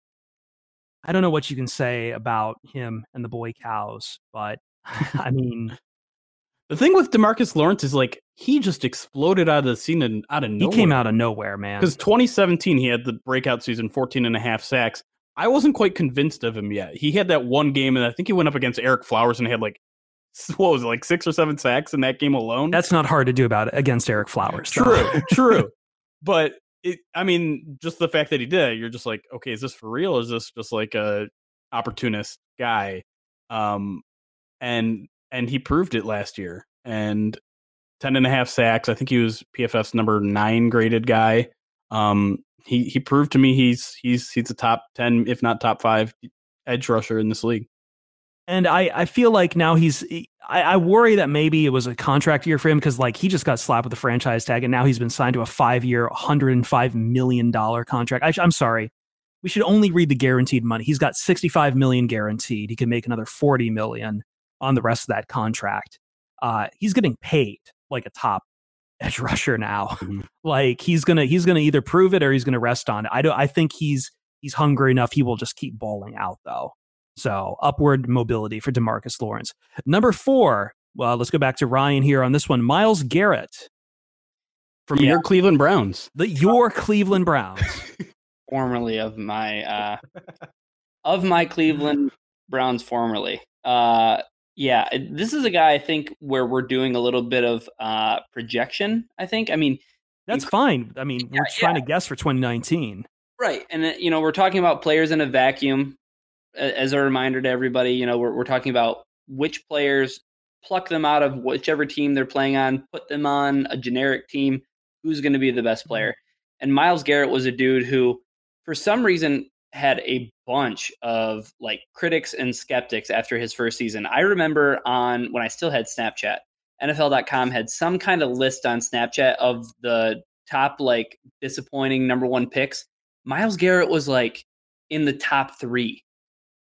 I don't know what you can say about him and the boy cows, but I mean, the thing with Demarcus Lawrence is like he just exploded out of the scene and out of nowhere. He came out of nowhere, man. Because 2017, he had the breakout season, 14 and a half sacks. I wasn't quite convinced of him yet. He had that one game, and I think he went up against Ereck Flowers and had like what was it, like six or seven sacks in that game alone. That's not hard to do about it against Ereck Flowers. True, true. But it, I mean, just the fact that he did, you're just like, okay, is this for real? Is this just like a opportunist guy? Um, and and he proved it last year. And 10 and a half sacks. I think he was PFF's number nine graded guy. Um, he he proved to me he's he's he's a top 10, if not top five, edge rusher in this league. And I, I feel like now he's I, I worry that maybe it was a contract year for him because like he just got slapped with a franchise tag and now he's been signed to a five year, $105 million contract. I, I'm sorry. We should only read the guaranteed money. He's got 65 million guaranteed. He can make another 40 million on the rest of that contract. Uh, he's getting paid like a top edge rusher now. Mm-hmm. like he's gonna he's gonna either prove it or he's gonna rest on it. I don't I think he's he's hungry enough. He will just keep balling out though. So upward mobility for Demarcus Lawrence. Number four. Well, let's go back to Ryan here on this one. Myles Garrett from yeah. your Cleveland Browns. The your Cleveland Browns. formerly of my uh of my Cleveland Browns formerly. Uh yeah, this is a guy I think where we're doing a little bit of uh, projection. I think. I mean, that's fine. I mean, we're trying yeah. to guess for 2019, right? And uh, you know, we're talking about players in a vacuum. As a reminder to everybody, you know, we're we're talking about which players pluck them out of whichever team they're playing on, put them on a generic team. Who's going to be the best player? Mm-hmm. And Myles Garrett was a dude who, for some reason, had a bunch of like critics and skeptics after his first season. I remember on when I still had Snapchat, NFL.com had some kind of list on Snapchat of the top like disappointing number one picks. Myles Garrett was like in the top three.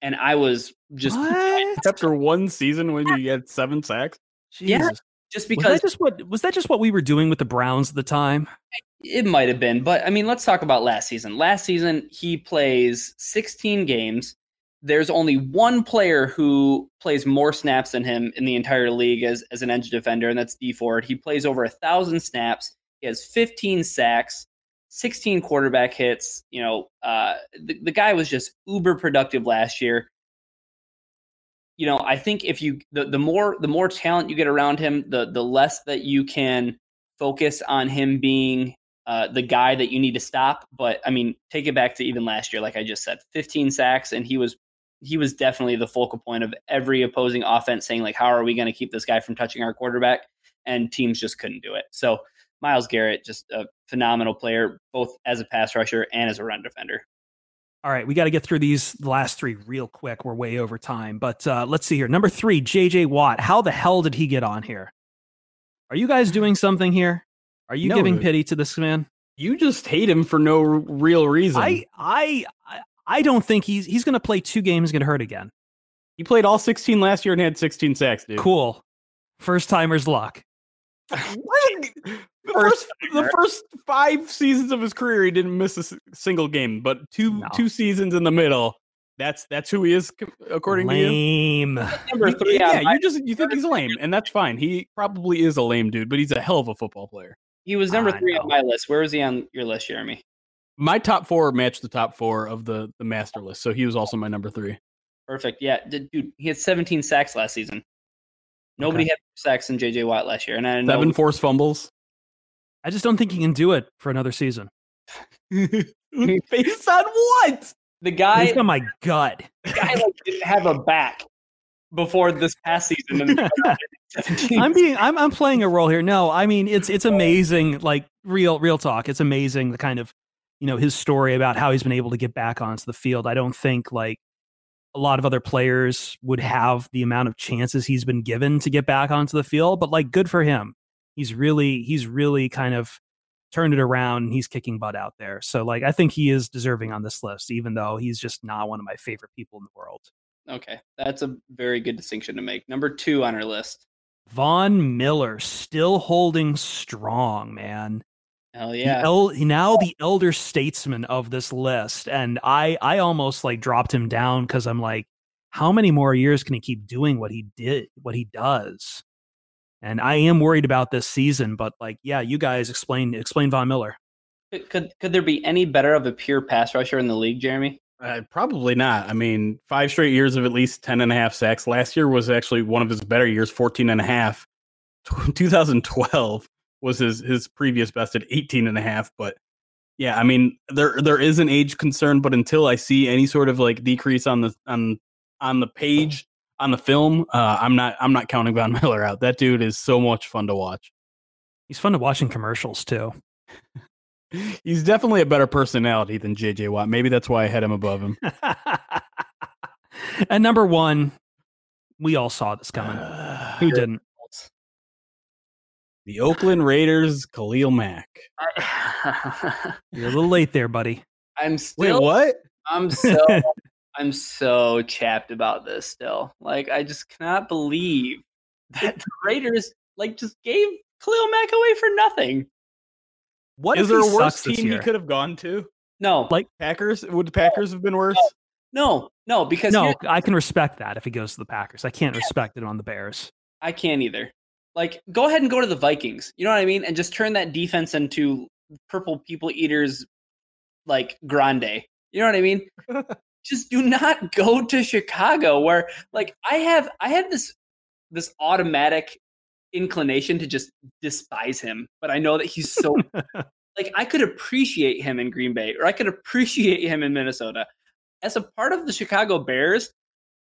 And I was just what? after one season when you get seven sacks. Jesus. Yeah, just because was that just what was that just what we were doing with the Browns at the time? It might have been, but I mean, let's talk about last season. Last season, he plays 16 games. There's only one player who plays more snaps than him in the entire league as, as an edge defender, and that's Dee Ford. He plays over a thousand snaps. He has 15 sacks, 16 quarterback hits. You know, uh, the, the guy was just uber productive last year. You know, I think if you the, the more the more talent you get around him, the the less that you can focus on him being uh, the guy that you need to stop. But I mean, take it back to even last year, like I just said, 15 sacks, and he was he was definitely the focal point of every opposing offense, saying like, how are we going to keep this guy from touching our quarterback? And teams just couldn't do it. So Myles Garrett, just a phenomenal player, both as a pass rusher and as a run defender. All right, we got to get through these last three real quick. We're way over time, but uh, let's see here. Number three, J.J. Watt. How the hell did he get on here? Are you guys doing something here? Are you no, giving pity to this man? You just hate him for no real reason. I I I don't think he's he's going to play two games going to hurt again. He played all 16 last year and had 16 sacks, dude. Cool. First timer's luck. The first the first five seasons of his career, he didn't miss a single game, but two no. two seasons in the middle, that's that's who he is according lame. to you. Number three. Yeah, you just you think he's lame, and that's fine. He probably is a lame dude, but he's a hell of a football player. He was number three on my list. Where was he on your list, Jeremy? My top four matched the top four of the the master list, so he was also my number three. Perfect. Yeah, dude, he had 17 sacks last season. Nobody okay. had sacks than JJ Watt last year, and I know, seven forced fumbles. I just don't think he can do it for another season. Based on what? The guy Based on my gut. The guy like, didn't have a back before this past season. I'm being I'm I'm playing a role here. No, I mean it's it's amazing. Like real real talk. It's amazing the kind of you know his story about how he's been able to get back onto the field. I don't think like a lot of other players would have the amount of chances he's been given to get back onto the field, but like good for him. He's really he's really kind of turned it around and he's kicking butt out there. So like I think he is deserving on this list even though he's just not one of my favorite people in the world. Okay. That's a very good distinction to make. Number 2 on our list. Von Miller still holding strong, man. Hell yeah. The el- now the elder statesman of this list. And I I almost like dropped him down because I'm like, how many more years can he keep doing what he did, what he does? And I am worried about this season, but like, yeah, you guys explain explain Von Miller. Could could there be any better of a pure pass rusher in the league, Jeremy? Uh, probably not. I mean, five straight years of at least 10 and a half sacks. Last year was actually one of his better years, 14 and a half. 2012 was his his previous best at 18 and a half but yeah i mean there there is an age concern but until i see any sort of like decrease on the on on the page on the film uh i'm not i'm not counting von miller out. That dude is so much fun to watch. He's fun to watch in commercials too. He's definitely a better personality than jj watt. Maybe that's why i had him above him. And number one we all saw this coming. Who didn't the Oakland Raiders, Khalil Mack. You're a little late there, buddy. I'm still. Wait, what? I'm so. I'm so chapped about this still. Like, I just cannot believe that the Raiders like just gave Khalil Mack away for nothing. What is there a worse team he could have gone to? No, like Packers. Would the Packers have been worse? No, no, because no, I can respect that if he goes to the Packers. I can't respect it on the Bears. I can't either. Like, go ahead and go to the Vikings. You know what I mean? And just turn that defense into purple people eaters, like grande. You know what I mean? just do not go to Chicago, where like I have I have this this automatic inclination to just despise him, but I know that he's so like I could appreciate him in Green Bay or I could appreciate him in Minnesota. As a part of the Chicago Bears,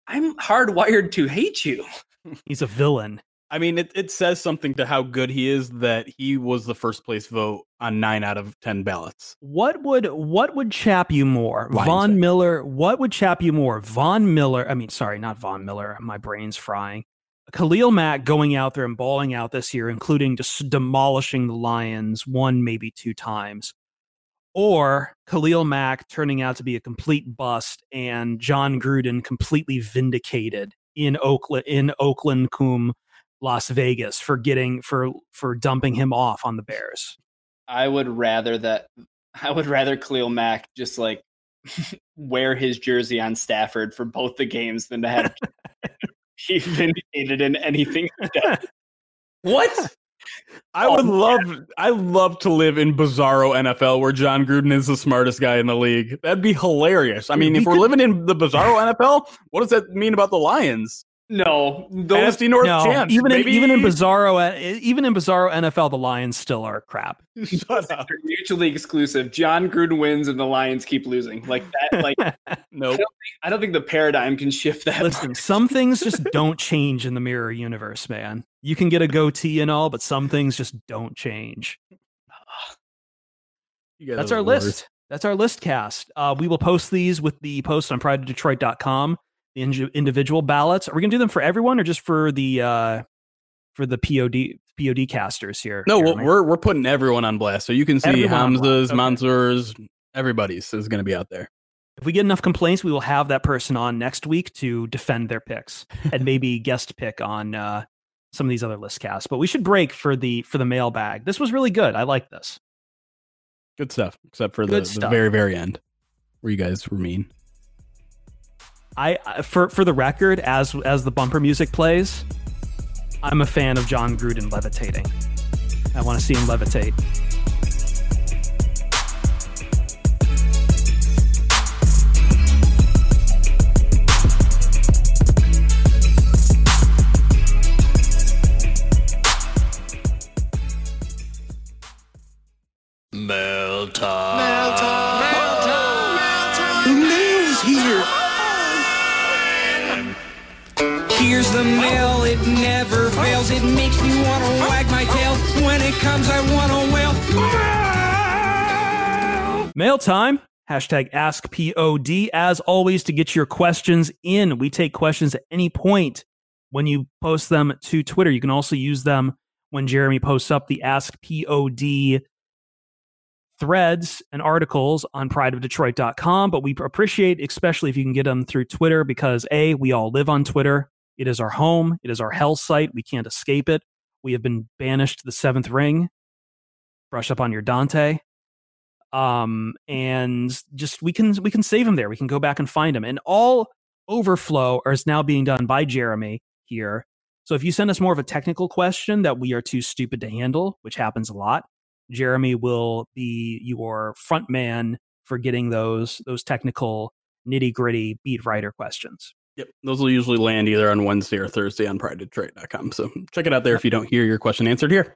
I'm hardwired to hate you. He's a villain. I mean, it, it says something to how good he is that he was the first place vote on nine out of ten ballots. What would what would chap you more, Lions Von say. Miller? What would chap you more, Von Miller? I mean, sorry, not Von Miller. My brain's frying. Khalil Mack going out there and balling out this year, including just demolishing the Lions one, maybe two times, or Khalil Mack turning out to be a complete bust and Jon Gruden completely vindicated in Oakland in Oakland cum Las Vegas for getting for for dumping him off on the Bears. I would rather that I would rather Khalil Mack just like wear his jersey on Stafford for both the games than to have he vindicated in anything. what? I oh, would oh, love I love to live in bizarro NFL where Jon Gruden is the smartest guy in the league. That'd be hilarious. I mean, if we're living in the bizarro NFL, what does that mean about the Lions? No, those NFC North no, champs. Even in, even in Bizarro, even in Bizarro NFL, the Lions still are crap. Shut up. mutually exclusive. Jon Gruden wins and the Lions keep losing. Like that. Like no, nope. I, I don't think the paradigm can shift that. Listen, some things just don't change in the mirror universe, man. You can get a goatee and all, but some things just don't change. That's our list. That's our list cast. Uh, we will post these with the post on prideofdetroit.com the individual ballots. Are we going to do them for everyone or just for the uh, for the POD POD casters here? No, Jeremy? we're we're putting everyone on blast, so you can see everyone Hamza's, okay. Mansur's, everybody's is going to be out there. If we get enough complaints, we will have that person on next week to defend their picks and maybe guest pick on uh, some of these other list casts. But we should break for the for the mailbag. This was really good. I like this. Good stuff, except for the, the very very end where you guys were mean. I for for the record, as as the bumper music plays, I'm a fan of Jon Gruden levitating. I want to see him levitate. Mail time. Mail time. Here's the mail, it never fails. It makes me want to wag my tail. When it comes, I want to wail. Mail time. Hashtag AskPOD. As always, to get your questions in, we take questions at any point when you post them to Twitter. You can also use them when Jeremy posts up the AskPOD threads and articles on prideofdetroit.com. But we appreciate, especially if you can get them through Twitter, because A, we all live on Twitter. It is our home, it is our hell site. We can't escape it. We have been banished to the seventh ring. Brush up on your Dante. Um, and just we can we can save him there. We can go back and find him. And all overflow is now being done by Jeremy here. So if you send us more of a technical question that we are too stupid to handle, which happens a lot, Jeremy will be your front man for getting those those technical nitty gritty beat writer questions. Yep. Those will usually land either on Wednesday or Thursday on pridedetroit.com. So check it out there if you don't hear your question answered here.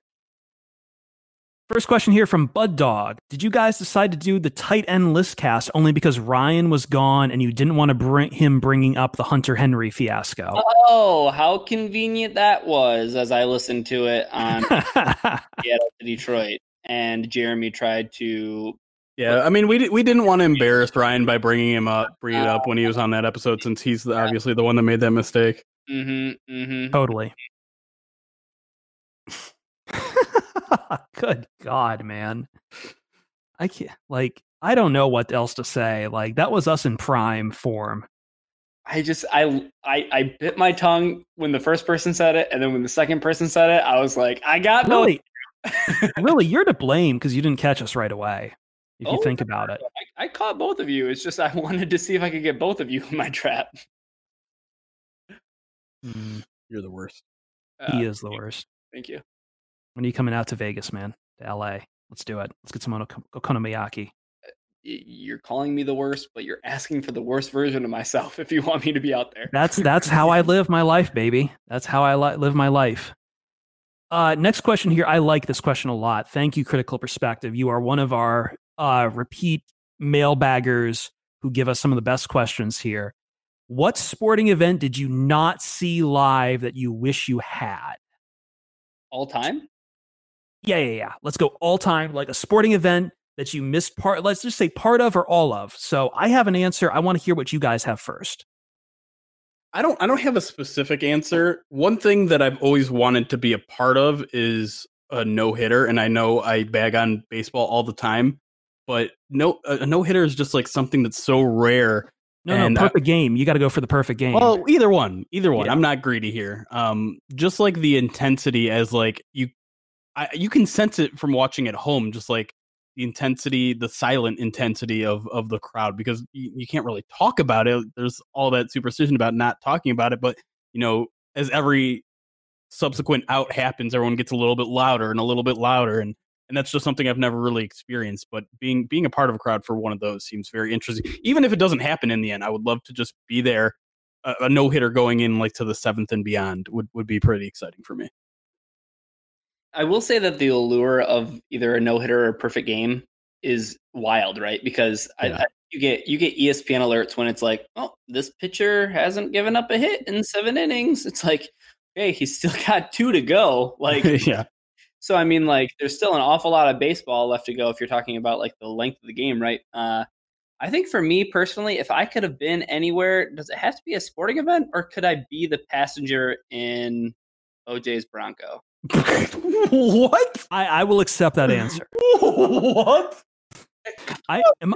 First question here from Bud Dog. Did you guys decide to do the tight end list cast only because Ryan was gone and you didn't want to bring him bringing up the Hunter Henry fiasco? Oh, how convenient that was as I listened to it on Seattle to Detroit. And Jeremy tried to yeah, I mean, we we didn't want to embarrass Ryan by bringing him up, bringing it up when he was on that episode, since he's the, obviously the one that made that mistake. Mm-hmm, mm-hmm. Totally. Good God, man! I can't like I don't know what else to say. Like that was us in prime form. I just I I I bit my tongue when the first person said it, and then when the second person said it, I was like, I got really, really, you're to blame because you didn't catch us right away. If oh, you think about it, I, I caught both of you. It's just I wanted to see if I could get both of you in my trap. Mm, you're the worst. Uh, he is the worst. Thank you. When are you coming out to Vegas, man? To LA? Let's do it. Let's get some okonomiyaki. Uh, you're calling me the worst, but you're asking for the worst version of myself if you want me to be out there. That's that's how I live my life, baby. That's how I li- live my life. Uh, next question here. I like this question a lot. Thank you, Critical Perspective. You are one of our uh, repeat mailbaggers who give us some of the best questions here. What sporting event did you not see live that you wish you had? All time? Yeah, yeah, yeah. Let's go all time, like a sporting event that you missed part, let's just say part of or all of. So I have an answer. I want to hear what you guys have first. I don't I don't have a specific answer. One thing that I've always wanted to be a part of is a no hitter, and I know I bag on baseball all the time, but no a no hitter is just like something that's so rare. No, and no, perfect I, game. You got to go for the perfect game. Well, either one, either one. Yeah. I'm not greedy here. Um, just like the intensity as like you I, you can sense it from watching at home, just like the intensity, the silent intensity of of the crowd, because you, you can't really talk about it. There's all that superstition about not talking about it, but you know, as every subsequent out happens, everyone gets a little bit louder and a little bit louder, and and that's just something I've never really experienced. But being being a part of a crowd for one of those seems very interesting. Even if it doesn't happen in the end, I would love to just be there. A, a no hitter going in like to the seventh and beyond would would be pretty exciting for me. I will say that the allure of either a no hitter or a perfect game is wild, right? Because yeah. I, I, you get you get ESPN alerts when it's like, oh, this pitcher hasn't given up a hit in seven innings. It's like, hey, he's still got two to go. Like, yeah. So I mean, like, there's still an awful lot of baseball left to go if you're talking about like the length of the game, right? Uh, I think for me personally, if I could have been anywhere, does it have to be a sporting event, or could I be the passenger in OJ's Bronco? what? I, I will accept that answer. what? I am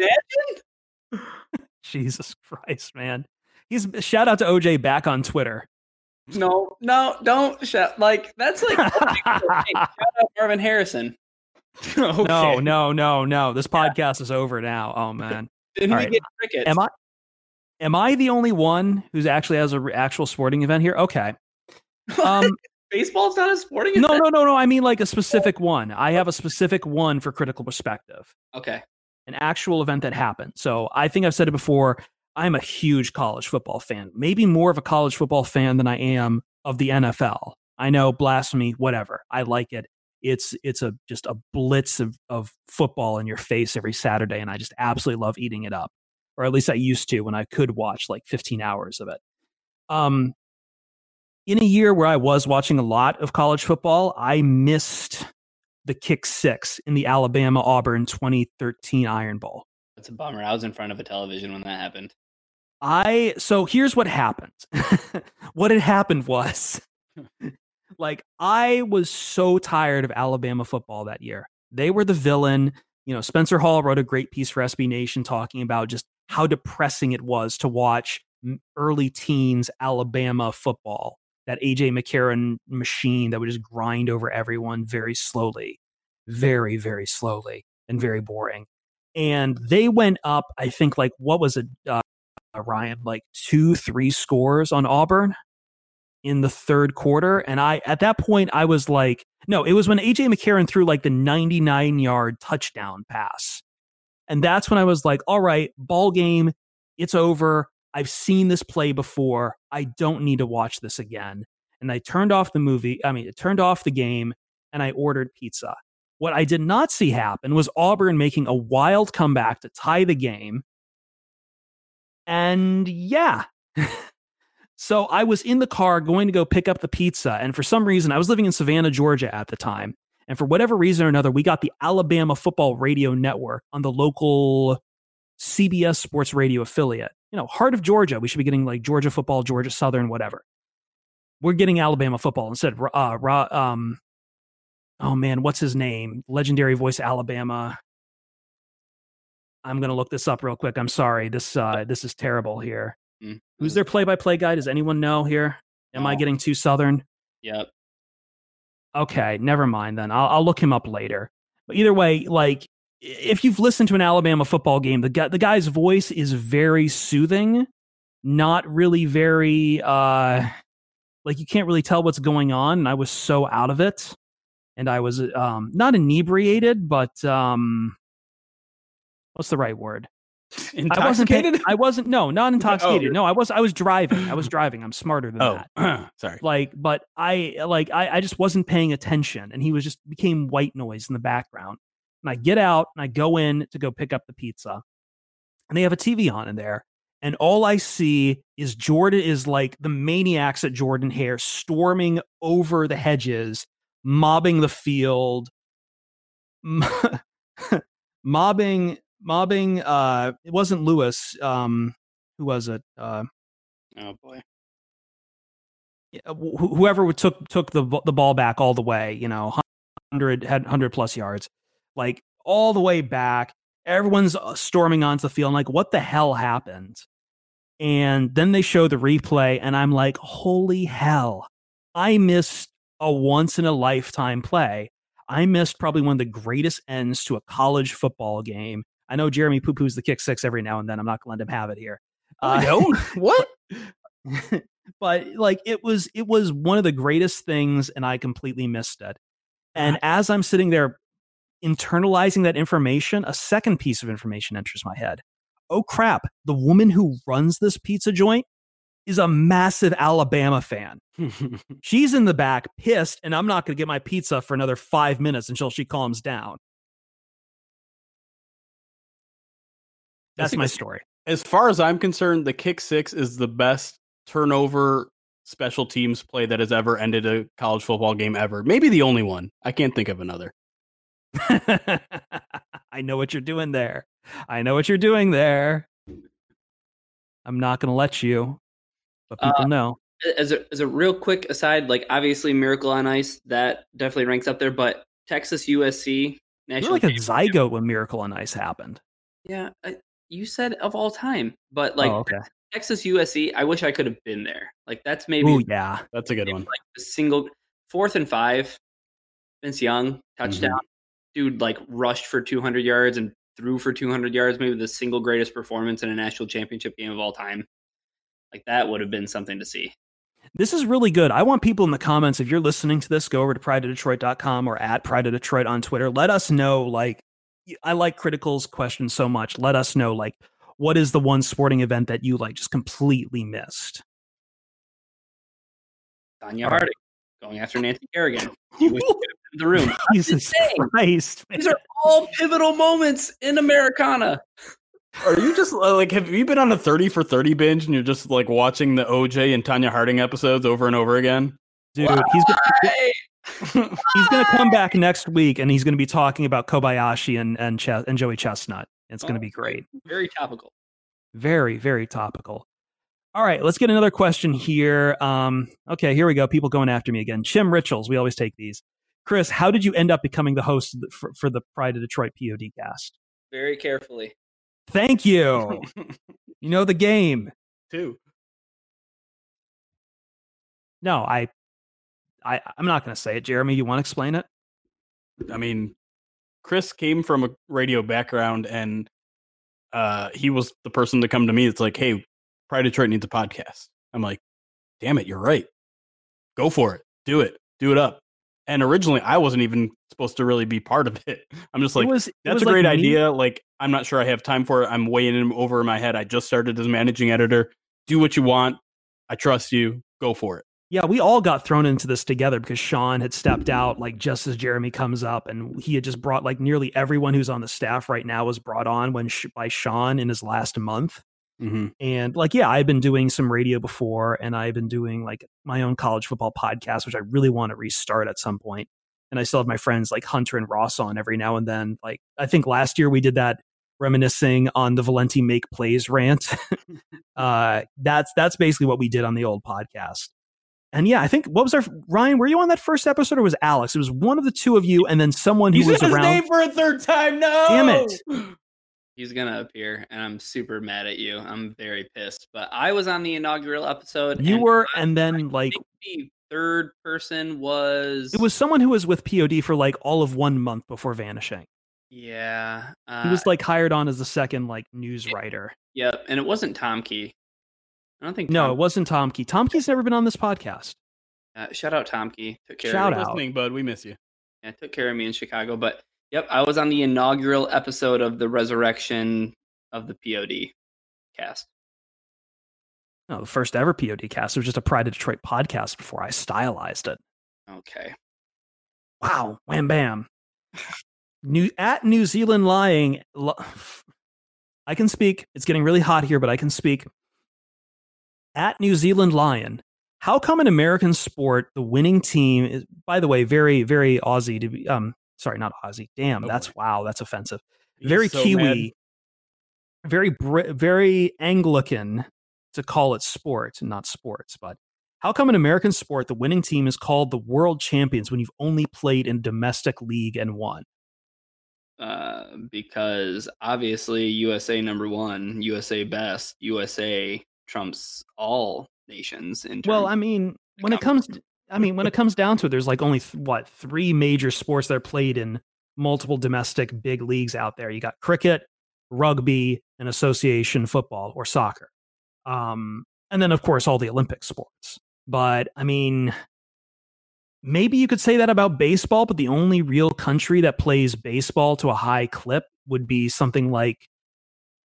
I, Jesus Christ, man. He's shout out to OJ back on Twitter. No, no, don't shout like that's like shout out Marvin Harrison. okay. No, no, no, no. This podcast is over now. Oh man. Didn't All we right. get crickets? Am I am I the only one who's actually has an actual sporting event here? Okay. Um baseball's not a sporting event? No, no, no, no. I mean like a specific one. I have a specific one for critical perspective. Okay. An actual event that happened. So I think I've said it before. I'm a huge college football fan. Maybe more of a college football fan than I am of the NFL. I know blasphemy, whatever. I like it. It's it's a just a blitz of, of football in your face every Saturday, and I just absolutely love eating it up. Or at least I used to when I could watch like 15 hours of it. Um, in a year where I was watching a lot of college football, I missed the kick six in the Alabama Auburn 2013 Iron Bowl. That's a bummer. I was in front of a television when that happened. I so here's what happened. what had happened was like I was so tired of Alabama football that year. They were the villain. You know, Spencer Hall wrote a great piece for SB Nation talking about just how depressing it was to watch early teens Alabama football, that AJ McCarron machine that would just grind over everyone very slowly, very, very slowly, and very boring. And they went up, I think, like, what was it, uh, Ryan, like two, three scores on Auburn in the third quarter. And I, at that point, I was like, no, it was when AJ McCarron threw like the 99 yard touchdown pass. And that's when I was like, all right, ball game, it's over. I've seen this play before. I don't need to watch this again. And I turned off the movie. I mean, it turned off the game and I ordered pizza. What I did not see happen was Auburn making a wild comeback to tie the game. And yeah. so I was in the car going to go pick up the pizza. And for some reason, I was living in Savannah, Georgia at the time. And for whatever reason or another, we got the Alabama Football Radio Network on the local CBS Sports Radio affiliate. You know, heart of Georgia. We should be getting like Georgia football, Georgia Southern, whatever. We're getting Alabama football instead. Uh, um, oh man, what's his name? Legendary voice Alabama. I'm gonna look this up real quick. I'm sorry. This uh, this is terrible here. Mm-hmm. Who's their play-by-play guy? Does anyone know here? Am I getting too southern? Yep. Okay, never mind then. I'll, I'll look him up later. But either way, like if you've listened to an Alabama football game, the guy, the guy's voice is very soothing, not really very uh like you can't really tell what's going on and I was so out of it and I was um not inebriated but um what's the right word? Intoxicated? I wasn't, I wasn't no, not intoxicated. Oh. No, I was I was driving. I was driving. I'm smarter than oh, that. sorry. Like, but I like I, I just wasn't paying attention and he was just became white noise in the background. And I get out and I go in to go pick up the pizza. And they have a TV on in there. And all I see is Jordan is like the maniacs at Jordan Hare storming over the hedges, mobbing the field, mobbing, mobbing. Uh, it wasn't Lewis. Um, who was it? Uh, oh boy. Whoever took took the the ball back all the way, you know, hundred had hundred plus yards like all the way back. Everyone's uh, storming onto the field. I'm like, what the hell happened? And then they show the replay, and I'm like, holy hell. I missed a once in a lifetime play. I missed probably one of the greatest ends to a college football game. I know Jeremy poo poos the kick six every now and then. I'm not going to let him have it here. Uh, don't. what? but like it was, it was one of the greatest things, and I completely missed it. And as I'm sitting there internalizing that information, a second piece of information enters my head. Oh crap, the woman who runs this pizza joint is a massive Alabama fan. She's in the back, pissed, and I'm not going to get my pizza for another five minutes until she calms down. That's my story. As far as I'm concerned, the kick six is the best turnover special teams play that has ever ended a college football game ever. Maybe the only one. I can't think of another. I know what you're doing there. I know what you're doing there. I'm not going to let you, but people uh, know. As a, as a real quick aside, like obviously Miracle on Ice, that definitely ranks up there, but Texas USC national. You're like a zygote when Miracle on Ice happened. Yeah, I, you said of all time, but like oh, okay. Texas USC, I wish I could have been there. Like that's maybe. Oh yeah, that's a good one. Like the single fourth and five, Vince Young touchdown. Mm-hmm dude like rushed for 200 yards and threw for 200 yards, maybe the single greatest performance in a national championship game of all time. Like that would have been something to see. This is really good. I want people in the comments, if you're listening to this, go over to prideofdetroit.com or at Pride of Detroit on Twitter. Let us know, like, I like Critical's question so much. Let us know, like, what is the one sporting event that you, like, just completely missed? Tonya Harding going after Nancy Kerrigan. The room. Jesus Christ. These are all pivotal moments in Americana. Are you just uh, like have you been on a 30 for 30 binge and you're just like watching the OJ and Tonya Harding episodes over and over again? Dude, Why? he's gonna, he's going to come back next week and he's going to be talking about Kobayashi and and, Ch- and Joey Chestnut It's going to be great. Very topical. Very, very topical. All right, let's get another question here. Um, okay, here we go. People going after me again. Chim Richels, we always take these. Chris, how did you end up becoming the host for, for the Pride of Detroit POD cast? Very carefully. Thank you. you know the game. Too. No, I, I, I'm not going to say it. Jeremy, you want to explain it? I mean, Chris came from a radio background, and uh, he was the person to come to me. It's like, hey, Pride Detroit needs a podcast. I'm like, damn it, you're right. Go for it. Do it. Do it up. And originally, I wasn't even supposed to really be part of it. I'm just like, was- it that's a like great me- idea. Like, I'm not sure I have time for it. I'm weighing in over in my head. I just started as managing editor. Do what you want. I trust you. Go for it. Yeah, we all got thrown into this together because Sean had stepped out like just as Jeremy comes up, and he had just brought like nearly everyone who's on the staff right now was brought on when by Sean in his last month. Mm-hmm. And like, yeah, I've been doing some radio before, and I've been doing like my own college football podcast, which I really want to restart at some point. And I still have my friends like Hunter and Ross on every now and then. Like, I think last year we did that reminiscing on the Valenti make plays rant. uh, that's that's basically what we did on the old podcast. And yeah, I think what was our Ryan? Were you on that first episode or was Alex? It was one of the two of you, and then someone who You was said his around. name for a third time. No. Damn it. He's gonna appear, and I'm super mad at you. I'm very pissed. But I was on the inaugural episode. You and were, I and then like think the third person was. it was someone who was with POD for like all of one month before vanishing. Yeah. Uh, He was like hired on as the second like news writer. Yep, and it wasn't Tom Key. I don't think. No, it wasn't Tom Key. Tom Key's never been on this podcast. Uh, shout out Tom Key. Took care Shout of me. out. Listening, bud. We miss you. Yeah, took care of me in Chicago. But yep, I was on the inaugural episode of the resurrection of the POD cast. No, the first ever POD cast. It was just a Pride of Detroit podcast before I stylized it. Okay. Wow, wham bam. New at New Zealand lying. Lo- I can speak. It's getting really hot here, but I can speak. At New Zealand Lion, how come in American sport the winning team is, by the way, very very Aussie to be. Um, sorry, not Aussie. Damn, Oh, that's boy. wow, that's offensive. He's very so Kiwi, mad. very very Anglican to call it sport, and not sports. But how come in American sport the winning team is called the world champions when you've only played in domestic league and won? Uh, because obviously USA number one, USA best, USA trumps all nations. In Well, I mean, when it comes, to, I mean, when it comes down to it, there's like only th- what three major sports that are played in multiple domestic big leagues out there. You got cricket, rugby, and association football or soccer, um, and then of course all the Olympic sports. But I mean, maybe you could say that about baseball, but the only real country that plays baseball to a high clip would be something like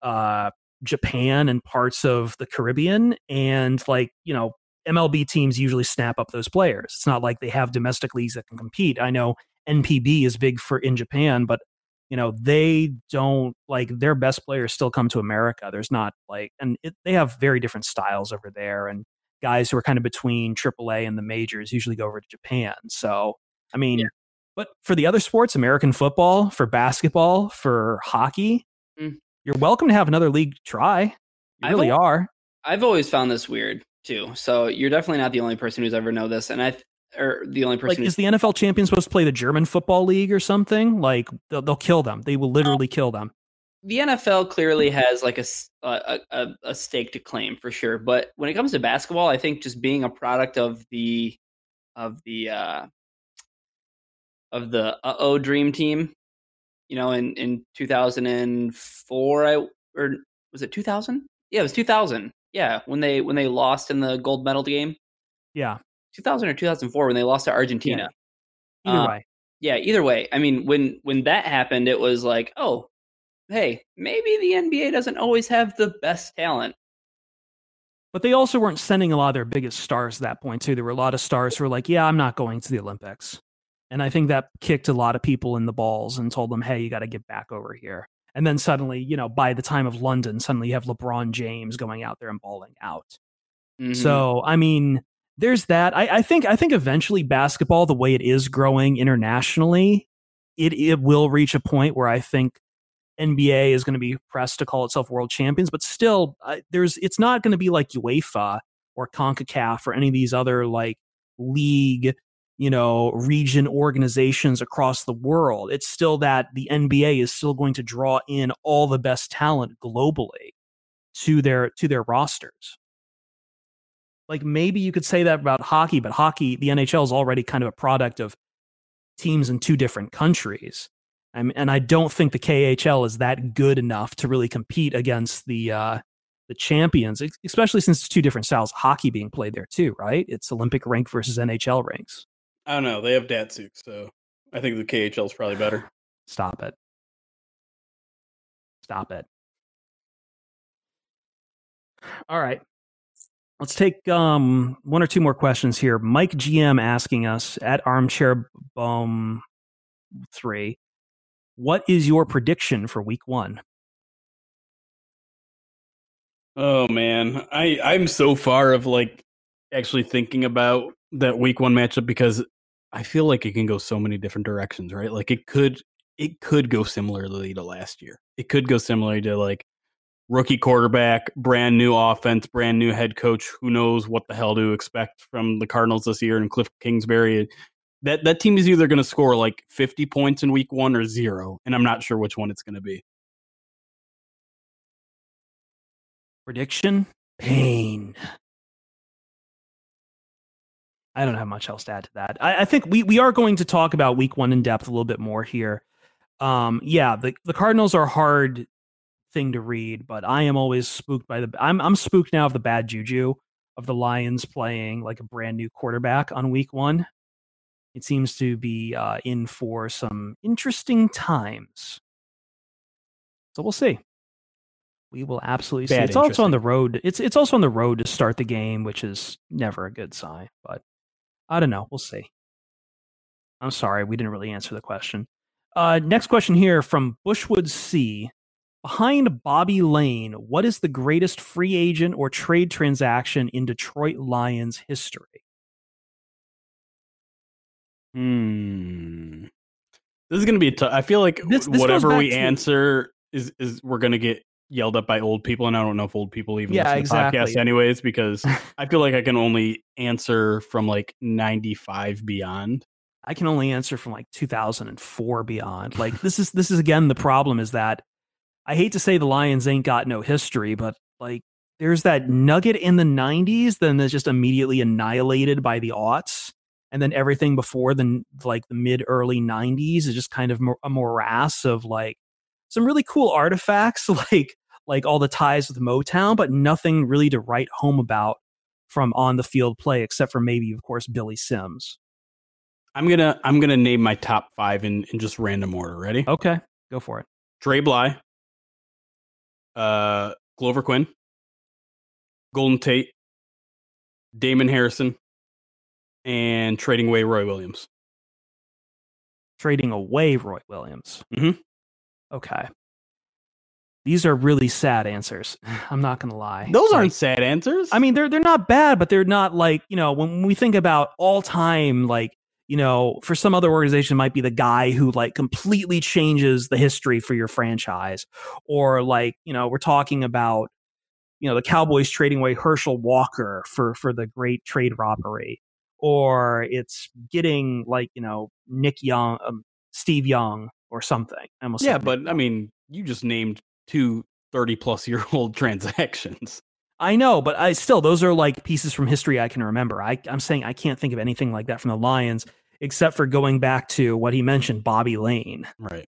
uh, Japan and parts of the Caribbean. And like, you know, MLB teams usually snap up those players. It's not like they have domestic leagues that can compete. I know NPB is big for in Japan, but you know, they don't like their best players still come to America. There's not like, and it, they have very different styles over there. And guys who are kind of between AAA and the majors usually go over to Japan. So, I mean, Yeah. but for the other sports, American football, for basketball, for hockey, Mm. You're welcome to have another league try. You I've really are. I've always found this weird too. So you're definitely not the only person who's ever know this, and I, th- or the only person. Like, is the NFL champion supposed to play the German football league or something? Like, they'll, they'll kill them. They will literally kill them. the NFL clearly has like a a stake to claim for sure. But when it comes to basketball, I think just being a product of the of the uh, of the uh oh dream team, you know, in in two thousand and four, I or was it two thousand? Yeah, it was two thousand. Yeah, when they when they lost in the gold medal game, Yeah. two thousand or two thousand four, when they lost to Argentina. Either Uh, way. yeah either way i mean when when that happened it was like oh hey maybe the nba doesn't always have the best talent But they also weren't sending a lot of their biggest stars at that point, too. There were a lot of stars who were like, yeah, I'm not going to the Olympics. And I think that kicked a lot of people in the balls and told them, hey, you got to get back over here. And then suddenly, you know, by the time of London, suddenly you have LeBron James going out there and balling out. Mhm. So I mean, there's that. I, I think I think eventually basketball, the way it is growing internationally, it it will reach a point where I think NBA is going to be pressed to call itself world champions, but still, uh, there's it's not going to be like UEFA or CONCACAF or any of these other like league, you know, region organizations across the world. It's still that the NBA is still going to draw in all the best talent globally to their to their rosters. Like maybe you could say that about hockey, but hockey, the NHL is already kind of a product of teams in two different countries. and I don't think the KHL is that good enough to really compete against the uh, the champions, especially since it's two different styles of hockey being played there too, right? It's Olympic rank versus NHL ranks. I don't know. They have Datsyuk, so I think the KHL is probably better. Stop it. Stop it. All right. Let's take um, one or two more questions here. Mike GM asking us at Armchair Bum three, what is your prediction for Week One? Oh man, I I'm so far of like actually thinking about that Week One matchup because I feel like it can go so many different directions, right? Like it could it could go similarly to last year. It could go similarly to like rookie quarterback, brand new offense, brand new head coach. Who knows what the hell to expect from the Cardinals this year and Cliff Kingsbury? That that team is either going to score like 50 points in week 1 or 0, and I'm not sure which one it's going to be. Prediction? Pain. I don't have much else to add to that. I, I, think we, we are going to talk about week one in depth a little bit more here. Um, yeah, the, the Cardinals are hard thing to read, but I am always spooked by the. I'm I'm spooked now of the bad juju of the Lions playing like a brand new quarterback on week one. It seems to be uh, in for some interesting times. So we'll see. We will absolutely see. It's also on the road. It's it's also on the road to start the game, which is never a good sign. But I don't know. We'll see. I'm sorry, we didn't really answer the question. Uh, next question here from Bushwood C. Behind Bobby Layne, what is the greatest free agent or trade transaction in Detroit Lions history? Hmm. This is going to be tough. I feel like this, this whatever we to... answer is is we're going to get yelled at by old people, and I don't know if old people even yeah, listen exactly. to podcasts anyways, because I feel like I can only answer from like ninety five beyond. I can only answer from like 2004 beyond. Like this is this is again the problem is that I hate to say the Lions ain't got no history, but like there's that nugget in the 90s, then that's just immediately annihilated by the aughts. And then everything before the like the mid early 90s is just kind of a morass of like some really cool artifacts, like like all the ties with Motown, but nothing really to write home about from on the field play, except for maybe, of course, Billy Sims. I'm gonna I'm gonna name my top five in, in just random order. Ready? Okay, go for it. Dre Bly, uh, Glover Quin, Golden Tate, Damon Harrison, and trading away Roy Williams. Trading away Roy Williams. Mm-hmm. Okay. These are really sad answers. I'm not gonna lie. Those aren't sad answers. I mean, they're they're not bad, but they're not like you know when we think about all time like you know, for some other organization might be the guy who like completely changes the history for your franchise. Or like, you know, we're talking about, you know, the Cowboys trading away Herschel Walker for for the great trade robbery. Or it's getting like, you know, Nick Young, um, Steve Young or something. Yeah, but I mean, you just named two 30 plus year old transactions. I know, but I still those are like pieces from history I can remember. I, I'm saying I can't think of anything like that from the Lions except for going back to what he mentioned, Bobby Layne. Right.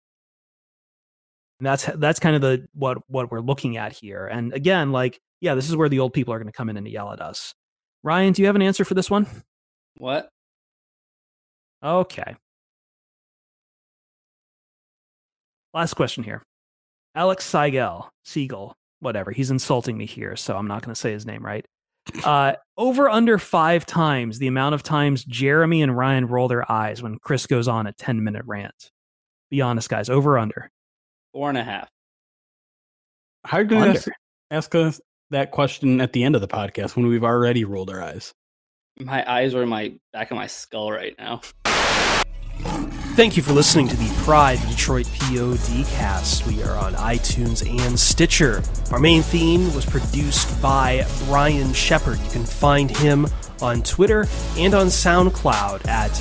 And that's that's kind of the what what we're looking at here. And again, like, yeah, this is where the old people are going to come in and yell at us. Ryan, do you have an answer for this one? What? Okay. Last question here. Alex Seigel, Siegel, whatever. He's insulting me here, so I'm not going to say his name right. Uh, over under five times the amount of times Jeremy and Ryan roll their eyes when Chris goes on a 10 minute rant. Be honest, guys. Over under. Four and a half. How are you going to ask, us that question at the end of the podcast when we've already rolled our eyes? My eyes are in my back of my skull right now. Thank you for listening to the Pride Detroit POD cast. We are on iTunes and Stitcher. Our main theme was produced by Brian Shepard. You can find him on Twitter and on SoundCloud at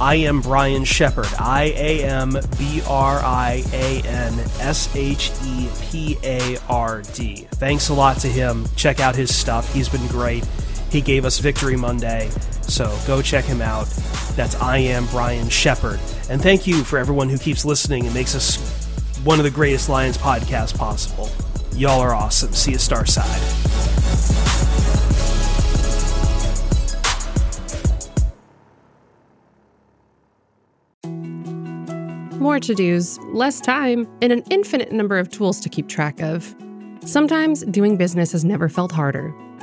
I am Brian Shepard. I A M B R I A N S H E P A R D. Thanks a lot to him. Check out his stuff. He's been great. He gave us Victory Monday, so go check him out. That's I am Brian Shepard. And thank you for everyone who keeps listening and makes us one of the greatest Lions podcasts possible. Y'all are awesome. See you, star side. More to dos, less time, and an infinite number of tools to keep track of. Sometimes doing business has never felt harder,